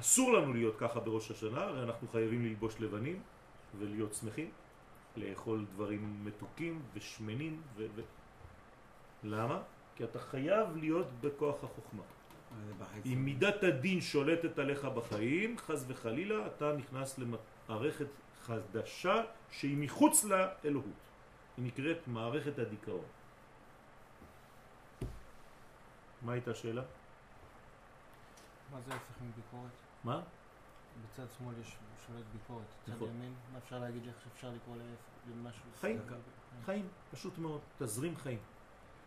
[SPEAKER 1] אסור לנו להיות ככה בראש השנה, הרי אנחנו חייבים ללבוש לבנים ולהיות שמחים, לאכול דברים מתוקים ושמנים ו... ו... למה? כי אתה חייב להיות בכוח החוכמה.
[SPEAKER 2] בחצי.
[SPEAKER 1] אם מידת הדין שולטת עליך בחיים, חז וחלילה אתה נכנס למערכת חדשה שהיא מחוץ לאלוהות. היא נקראת מערכת הדיכאון. מה הייתה השאלה?
[SPEAKER 5] מה זה ההפך מביקורת?
[SPEAKER 1] מה?
[SPEAKER 5] בצד שמאל יש שולט ביקורת. צד
[SPEAKER 1] נכון.
[SPEAKER 5] ימין, מה אפשר להגיד איך אפשר לקרוא? למשהו?
[SPEAKER 1] חיים. חיים, פשוט מאוד, תזרים חיים.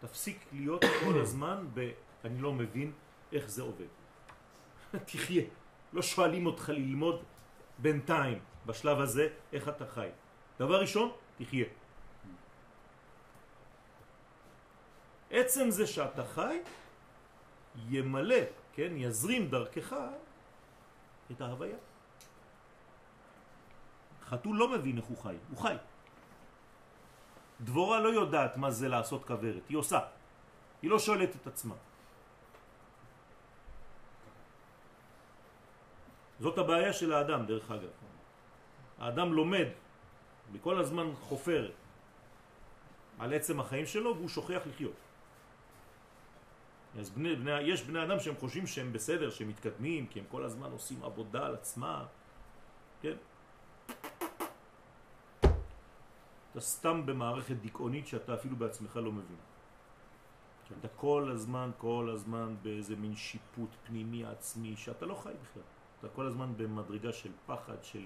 [SPEAKER 1] תפסיק להיות כל הזמן ב... אני לא מבין איך זה עובד. [LAUGHS] תחיה. לא שואלים אותך ללמוד בינתיים, בשלב הזה, איך אתה חי. דבר ראשון, תחיה. עצם זה שאתה חי, ימלא, כן, יזרים דרכך את ההוויה. חתול לא מבין איך הוא חי, הוא חי. דבורה לא יודעת מה זה לעשות כוורת, היא עושה. היא לא שואלת את עצמה. זאת הבעיה של האדם, דרך אגב. האדם לומד, וכל הזמן חופר על עצם החיים שלו, והוא שוכח לחיות. אז בני, בני, יש בני אדם שהם חושבים שהם בסדר, שהם מתקדמים, כי הם כל הזמן עושים עבודה על עצמם, כן? אתה סתם במערכת דיכאונית שאתה אפילו בעצמך לא מבין. אתה כל הזמן, כל הזמן באיזה מין שיפוט פנימי עצמי שאתה לא חי בכלל. אתה כל הזמן במדרגה של פחד, של...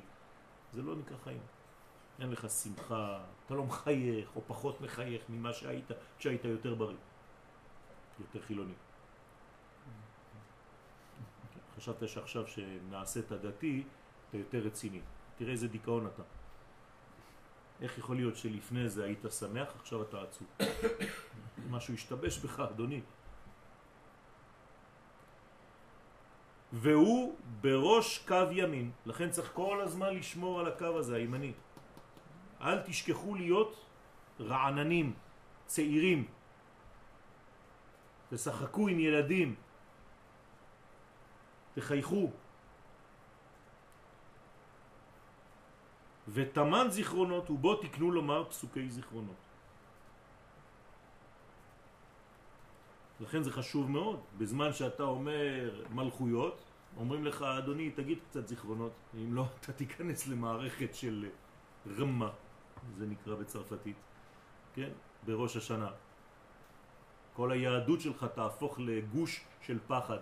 [SPEAKER 1] זה לא נקרא חיים. אין לך שמחה, אתה לא מחייך או פחות מחייך ממה שהיית כשהיית יותר בריא, יותר חילוני. חשבת שעכשיו שנעשית דתי, אתה יותר רציני. תראה איזה דיכאון אתה. איך יכול להיות שלפני זה היית שמח, עכשיו אתה עצוב? [COUGHS] משהו השתבש בך, אדוני. והוא בראש קו ימין, לכן צריך כל הזמן לשמור על הקו הזה, הימני. אל תשכחו להיות רעננים, צעירים. תשחקו עם ילדים. תחייכו. ותמן זיכרונות ובו תקנו לומר פסוקי זיכרונות. לכן זה חשוב מאוד. בזמן שאתה אומר מלכויות, אומרים לך, אדוני, תגיד קצת זיכרונות. אם לא, אתה תיכנס למערכת של רמה, זה נקרא בצרפתית, כן? בראש השנה. כל היהדות שלך תהפוך לגוש של פחד.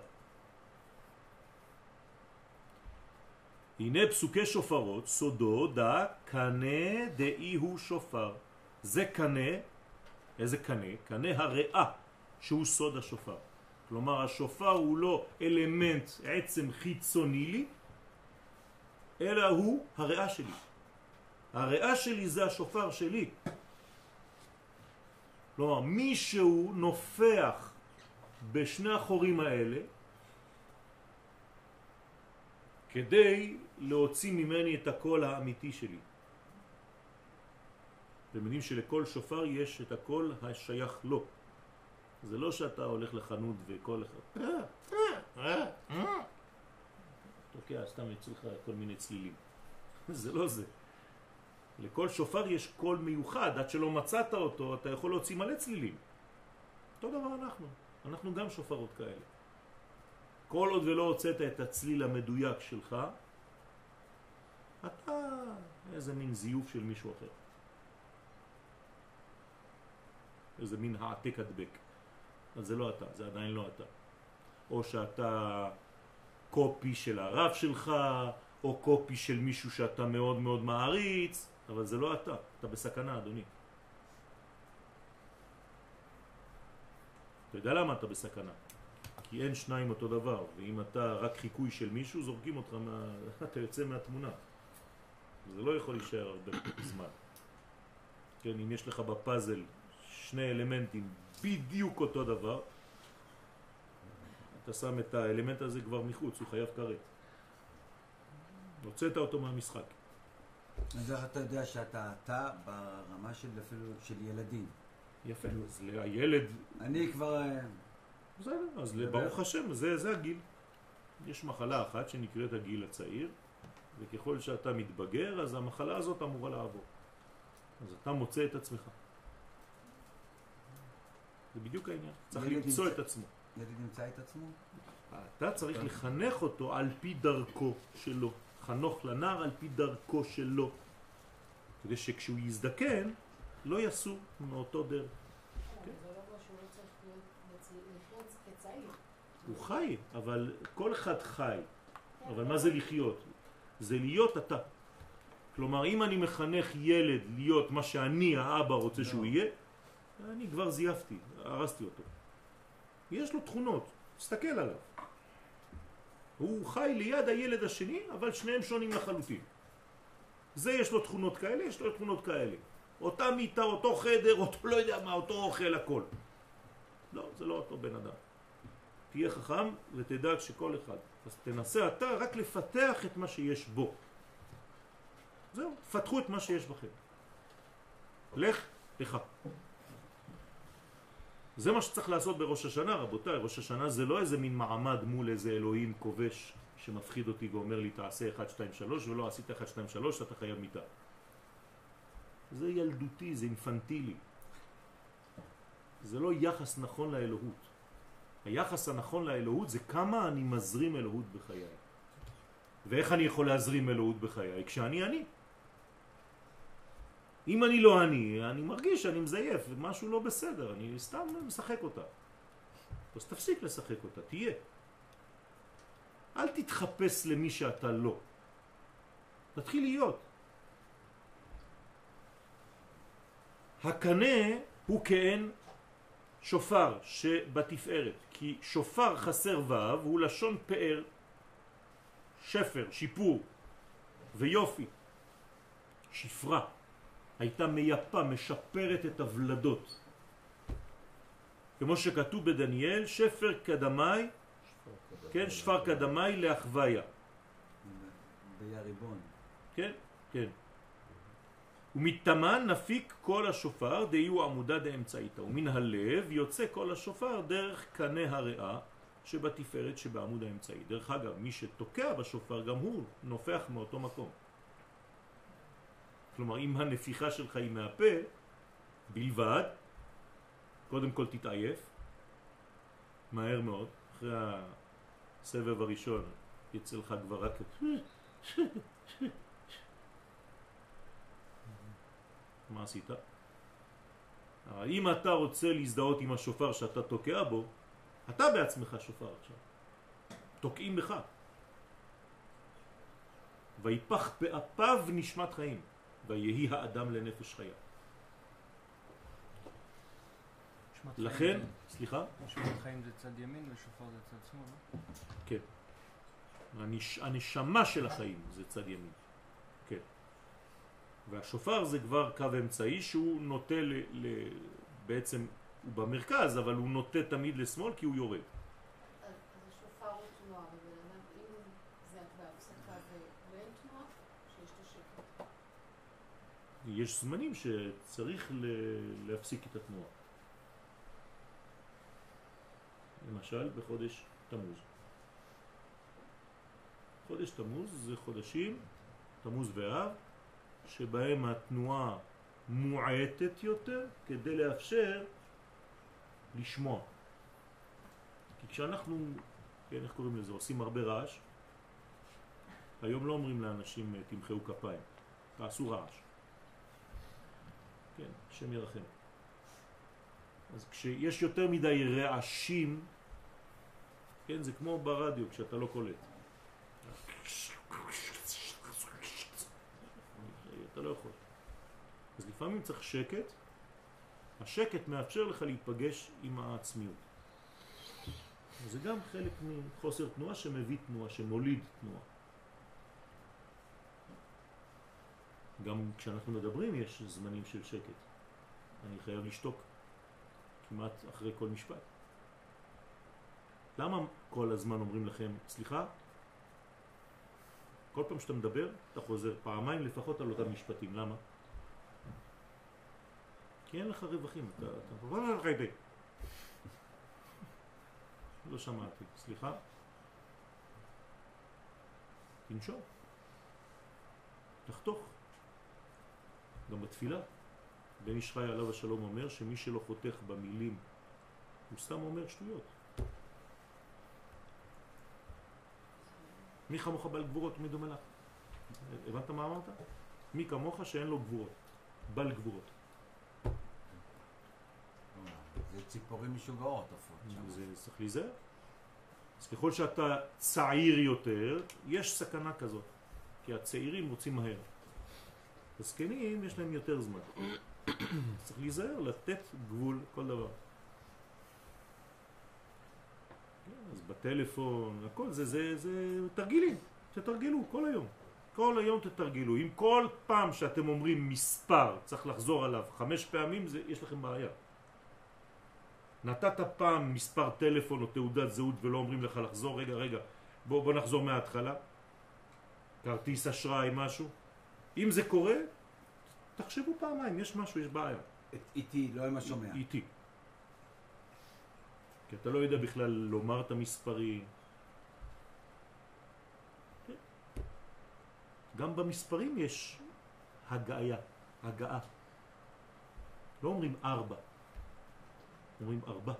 [SPEAKER 1] הנה פסוקי שופרות, סודו דה קנה דאי הוא שופר. זה קנה, איזה קנה? קנה הריאה, שהוא סוד השופר. כלומר השופר הוא לא אלמנט עצם חיצוני לי, אלא הוא הריאה שלי. הריאה שלי זה השופר שלי. כלומר, מישהו נופח בשני החורים האלה כדי להוציא ממני את הקול האמיתי שלי. אתם יודעים שלכל שופר יש את הקול השייך לו. זה לא שאתה הולך לחנות וכל אחד... תוקע, סתם יצאו לך כל מיני צלילים. [LAUGHS] זה לא זה. לכל שופר יש קול מיוחד, עד שלא מצאת אותו, אתה יכול להוציא מלא צלילים. אותו דבר אנחנו, אנחנו גם שופרות כאלה. כל עוד ולא הוצאת את הצליל המדויק שלך, אתה איזה מין זיוף של מישהו אחר. איזה מין העתק הדבק. אז זה לא אתה, זה עדיין לא אתה. או שאתה קופי של הרב שלך, או קופי של מישהו שאתה מאוד מאוד מעריץ, אבל זה לא אתה, אתה בסכנה, אדוני. אתה יודע למה אתה בסכנה? כי אין שניים אותו דבר, ואם אתה רק חיקוי של מישהו, זורקים אותך, מה... [LAUGHS] אתה יוצא מהתמונה. זה לא יכול להישאר הרבה זמן. כן, אם יש לך בפאזל שני אלמנטים בדיוק אותו דבר, אתה שם את האלמנט הזה כבר מחוץ, הוא חייב כרת. הוצאת אותו מהמשחק.
[SPEAKER 2] אז איך אתה יודע שאתה אתה ברמה של אפילו של ילדים?
[SPEAKER 1] יפה, אז הילד,
[SPEAKER 2] אני כבר... אה,
[SPEAKER 1] בסדר, אז ברוך. השם, זה, זה הגיל. יש מחלה אחת שנקראת הגיל הצעיר, וככל שאתה מתבגר, אז המחלה הזאת אמורה לעבור. אז אתה מוצא את עצמך. זה בדיוק העניין. צריך למצוא
[SPEAKER 2] נמצא-
[SPEAKER 1] את עצמו.
[SPEAKER 2] ילד נמצא את עצמו?
[SPEAKER 1] אתה צריך לחנך אותו על פי דרכו שלו. חנוך לנער על פי דרכו שלו. כדי שכשהוא יזדקן, לא יסור מאותו דרך.
[SPEAKER 4] כן, זה לא אומר שהוא לא צריך להיות בצ- לחיות כצעיר.
[SPEAKER 1] הוא חי, אבל כל אחד חי. אבל מה זה לחיות? זה להיות אתה. כלומר, אם אני מחנך ילד להיות מה שאני, האבא, רוצה
[SPEAKER 2] לא.
[SPEAKER 1] שהוא יהיה, אני כבר זייפתי, הרסתי אותו. יש לו תכונות, תסתכל עליו. הוא חי ליד הילד השני, אבל שניהם שונים לחלוטין. זה יש לו תכונות כאלה, יש לו תכונות כאלה. אותה מיטה, אותו חדר, אותו לא יודע מה, אותו אוכל, הכל. לא, זה לא אותו בן אדם. תהיה חכם ותדע שכל אחד. אז תנסה אתה רק לפתח את מה שיש בו. זהו, פתחו את מה שיש בכם. לך, לך. זה מה שצריך לעשות בראש השנה, רבותיי. ראש השנה זה לא איזה מין מעמד מול איזה אלוהים כובש שמפחיד אותי ואומר לי תעשה 1, 2, 3 ולא עשית 1, 2, 3 אתה חייב מיטה. זה ילדותי, זה אינפנטילי. זה לא יחס נכון לאלוהות. היחס הנכון לאלוהות זה כמה אני מזרים אלוהות בחיי. ואיך אני יכול להזרים אלוהות בחיי? כשאני אני. אם אני לא אני, אני מרגיש שאני מזייף, ומשהו לא בסדר, אני סתם משחק אותה. אז תפסיק לשחק אותה, תהיה. אל תתחפש למי שאתה לא. תתחיל להיות. הקנה הוא כאין שופר שבתפארת, כי שופר חסר ו' הוא לשון פאר, שפר, שיפור ויופי. שפרה הייתה מייפה, משפרת את הוולדות. כמו שכתוב בדניאל, שפר קדמי, כן, שפר קדמי לאחוויה.
[SPEAKER 2] ביריבון.
[SPEAKER 1] כן, כן. ומתמן נפיק כל השופר דיהו עמודה דאמצעיתא ומן הלב יוצא כל השופר דרך קנה הריאה שבתפארת שבעמוד האמצעי. דרך אגב, מי שתוקע בשופר גם הוא נופח מאותו מקום. כלומר, אם הנפיחה שלך היא מהפה בלבד, קודם כל תתעייף, מהר מאוד, אחרי הסבב הראשון יצא לך כבר רק מה עשית? אבל אם אתה רוצה להזדהות עם השופר שאתה תוקע בו, אתה בעצמך שופר עכשיו. תוקעים בך. ויפח באפיו נשמת חיים, ויהי האדם לנפש חיה. לכן, סליחה?
[SPEAKER 5] נשמת חיים זה צד ימין ושופר זה צד שמאל, לא?
[SPEAKER 1] כן. הנש... הנשמה של החיים זה צד ימין. והשופר זה כבר קו אמצעי שהוא נוטה ל... ל... בעצם הוא במרכז, אבל הוא נוטה תמיד לשמאל כי הוא יורד. יש זמנים שצריך. להפסיק את התנועה. למשל בחודש תמוז. חודש תמוז זה חודשים, תמוז ואב, שבהם התנועה מועטת יותר כדי לאפשר לשמוע. כי כשאנחנו, כן, איך קוראים לזה, עושים הרבה רעש, היום לא אומרים לאנשים תמחאו כפיים, תעשו רעש. כן, השם ירחם. אז כשיש יותר מדי רעשים, כן, זה כמו ברדיו כשאתה לא קולט. אתה לא יכול. אז לפעמים צריך שקט, השקט מאפשר לך להיפגש עם העצמיות. וזה גם חלק מחוסר תנועה שמביא תנועה, שמוליד תנועה. גם כשאנחנו מדברים יש זמנים של שקט. אני חייב לשתוק כמעט אחרי כל משפט. למה כל הזמן אומרים לכם, סליחה? כל פעם שאתה מדבר, אתה חוזר פעמיים לפחות על אותם משפטים. למה? כי אין לך רווחים. אתה... אתה... לא שמעתי. סליחה? תנשום. תחתוך. גם בתפילה. בן איש חי עליו השלום אומר שמי שלא חותך במילים הוא סתם אומר שטויות. מי כמוך בעל גבורות ומי דומה לך? הבנת מה אמרת? מי כמוך שאין לו גבורות, בעל גבורות.
[SPEAKER 2] זה ציפורים משוגעות עופות שם.
[SPEAKER 1] זה צריך להיזהר. אז ככל שאתה צעיר יותר, יש סכנה כזאת. כי הצעירים רוצים מהר. הזקנים יש להם יותר זמן. [COUGHS] צריך להיזהר, לתת גבול כל דבר. כן, אז בטלפון, הכל זה, זה, זה תרגילים, תתרגלו כל היום. כל היום תתרגלו. אם כל פעם שאתם אומרים מספר צריך לחזור עליו חמש פעמים, זה, יש לכם בעיה. נתת פעם מספר טלפון או תעודת זהות ולא אומרים לך לחזור, רגע, רגע, בוא, בוא נחזור מההתחלה. כרטיס אשראי, משהו. אם זה קורה, תחשבו פעמיים, יש משהו, יש בעיה.
[SPEAKER 2] איתי, לא עם השומע.
[SPEAKER 1] איתי. כי אתה לא יודע בכלל לומר את המספרים. כן. גם במספרים יש הגעה, הגעה. לא אומרים ארבע, אומרים ארבע.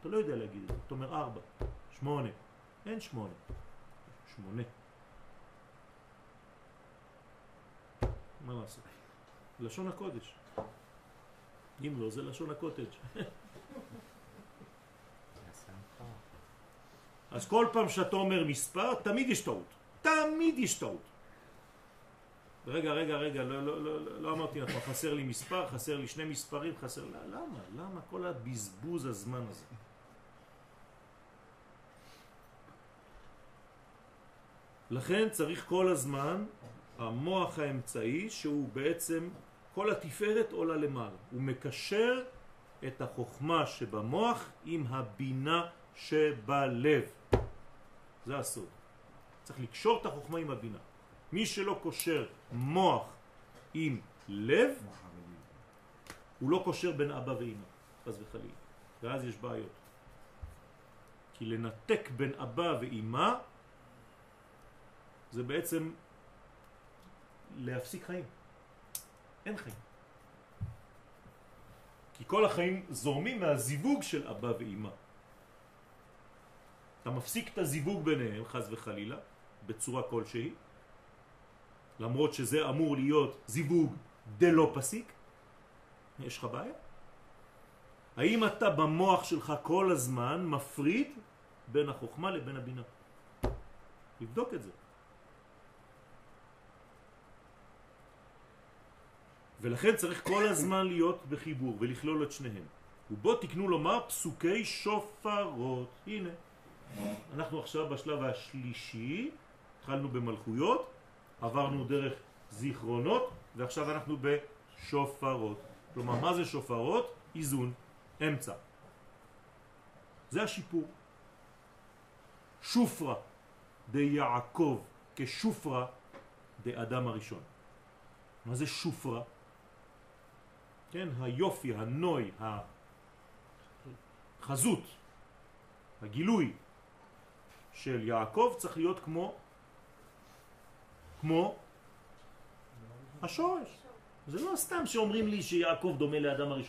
[SPEAKER 1] אתה לא יודע להגיד את זה, אתה אומר ארבע, שמונה, אין שמונה, שמונה. מה לעשות? לשון הקודש. אם לא, זה לשון הקוטג'. אז כל פעם שאתה אומר מספר, תמיד יש טעות. תמיד יש טעות. רגע, רגע, רגע, לא, לא, לא, לא, לא אמרתי נכון, חסר לי מספר, חסר לי שני מספרים, חסר... לא, למה? למה כל הבזבוז הזמן הזה? לכן צריך כל הזמן המוח האמצעי שהוא בעצם כל התפארת עולה למעלה. הוא מקשר את החוכמה שבמוח עם הבינה שבלב. זה הסוד. צריך לקשור את החוכמה עם הבינה. מי שלא קושר מוח עם לב, הוא לא קושר בין אבא ואמא, חס וחלילה. ואז יש בעיות. כי לנתק בין אבא ואמא זה בעצם להפסיק חיים. אין חיים. כי כל החיים זורמים מהזיווג של אבא ואימא. אתה מפסיק את הזיווג ביניהם, חז וחלילה, בצורה כלשהי, למרות שזה אמור להיות זיווג דלא פסיק, יש לך בעיה? האם אתה במוח שלך כל הזמן מפריד בין החוכמה לבין הבינה? לבדוק את זה. ולכן צריך כל הזמן להיות בחיבור ולכלול את שניהם. ובו תקנו לומר פסוקי שופרות. הנה, אנחנו עכשיו בשלב השלישי, התחלנו במלכויות, עברנו דרך זיכרונות, ועכשיו אנחנו בשופרות. כלומר, מה זה שופרות? איזון, אמצע. זה השיפור. שופרה דיעקב כשופרה דאדם הראשון. מה זה שופרה? כן, היופי, הנוי, החזות, הגילוי של יעקב צריך להיות כמו כמו השורש. זה לא סתם שאומרים לי שיעקב דומה לאדם הראשון.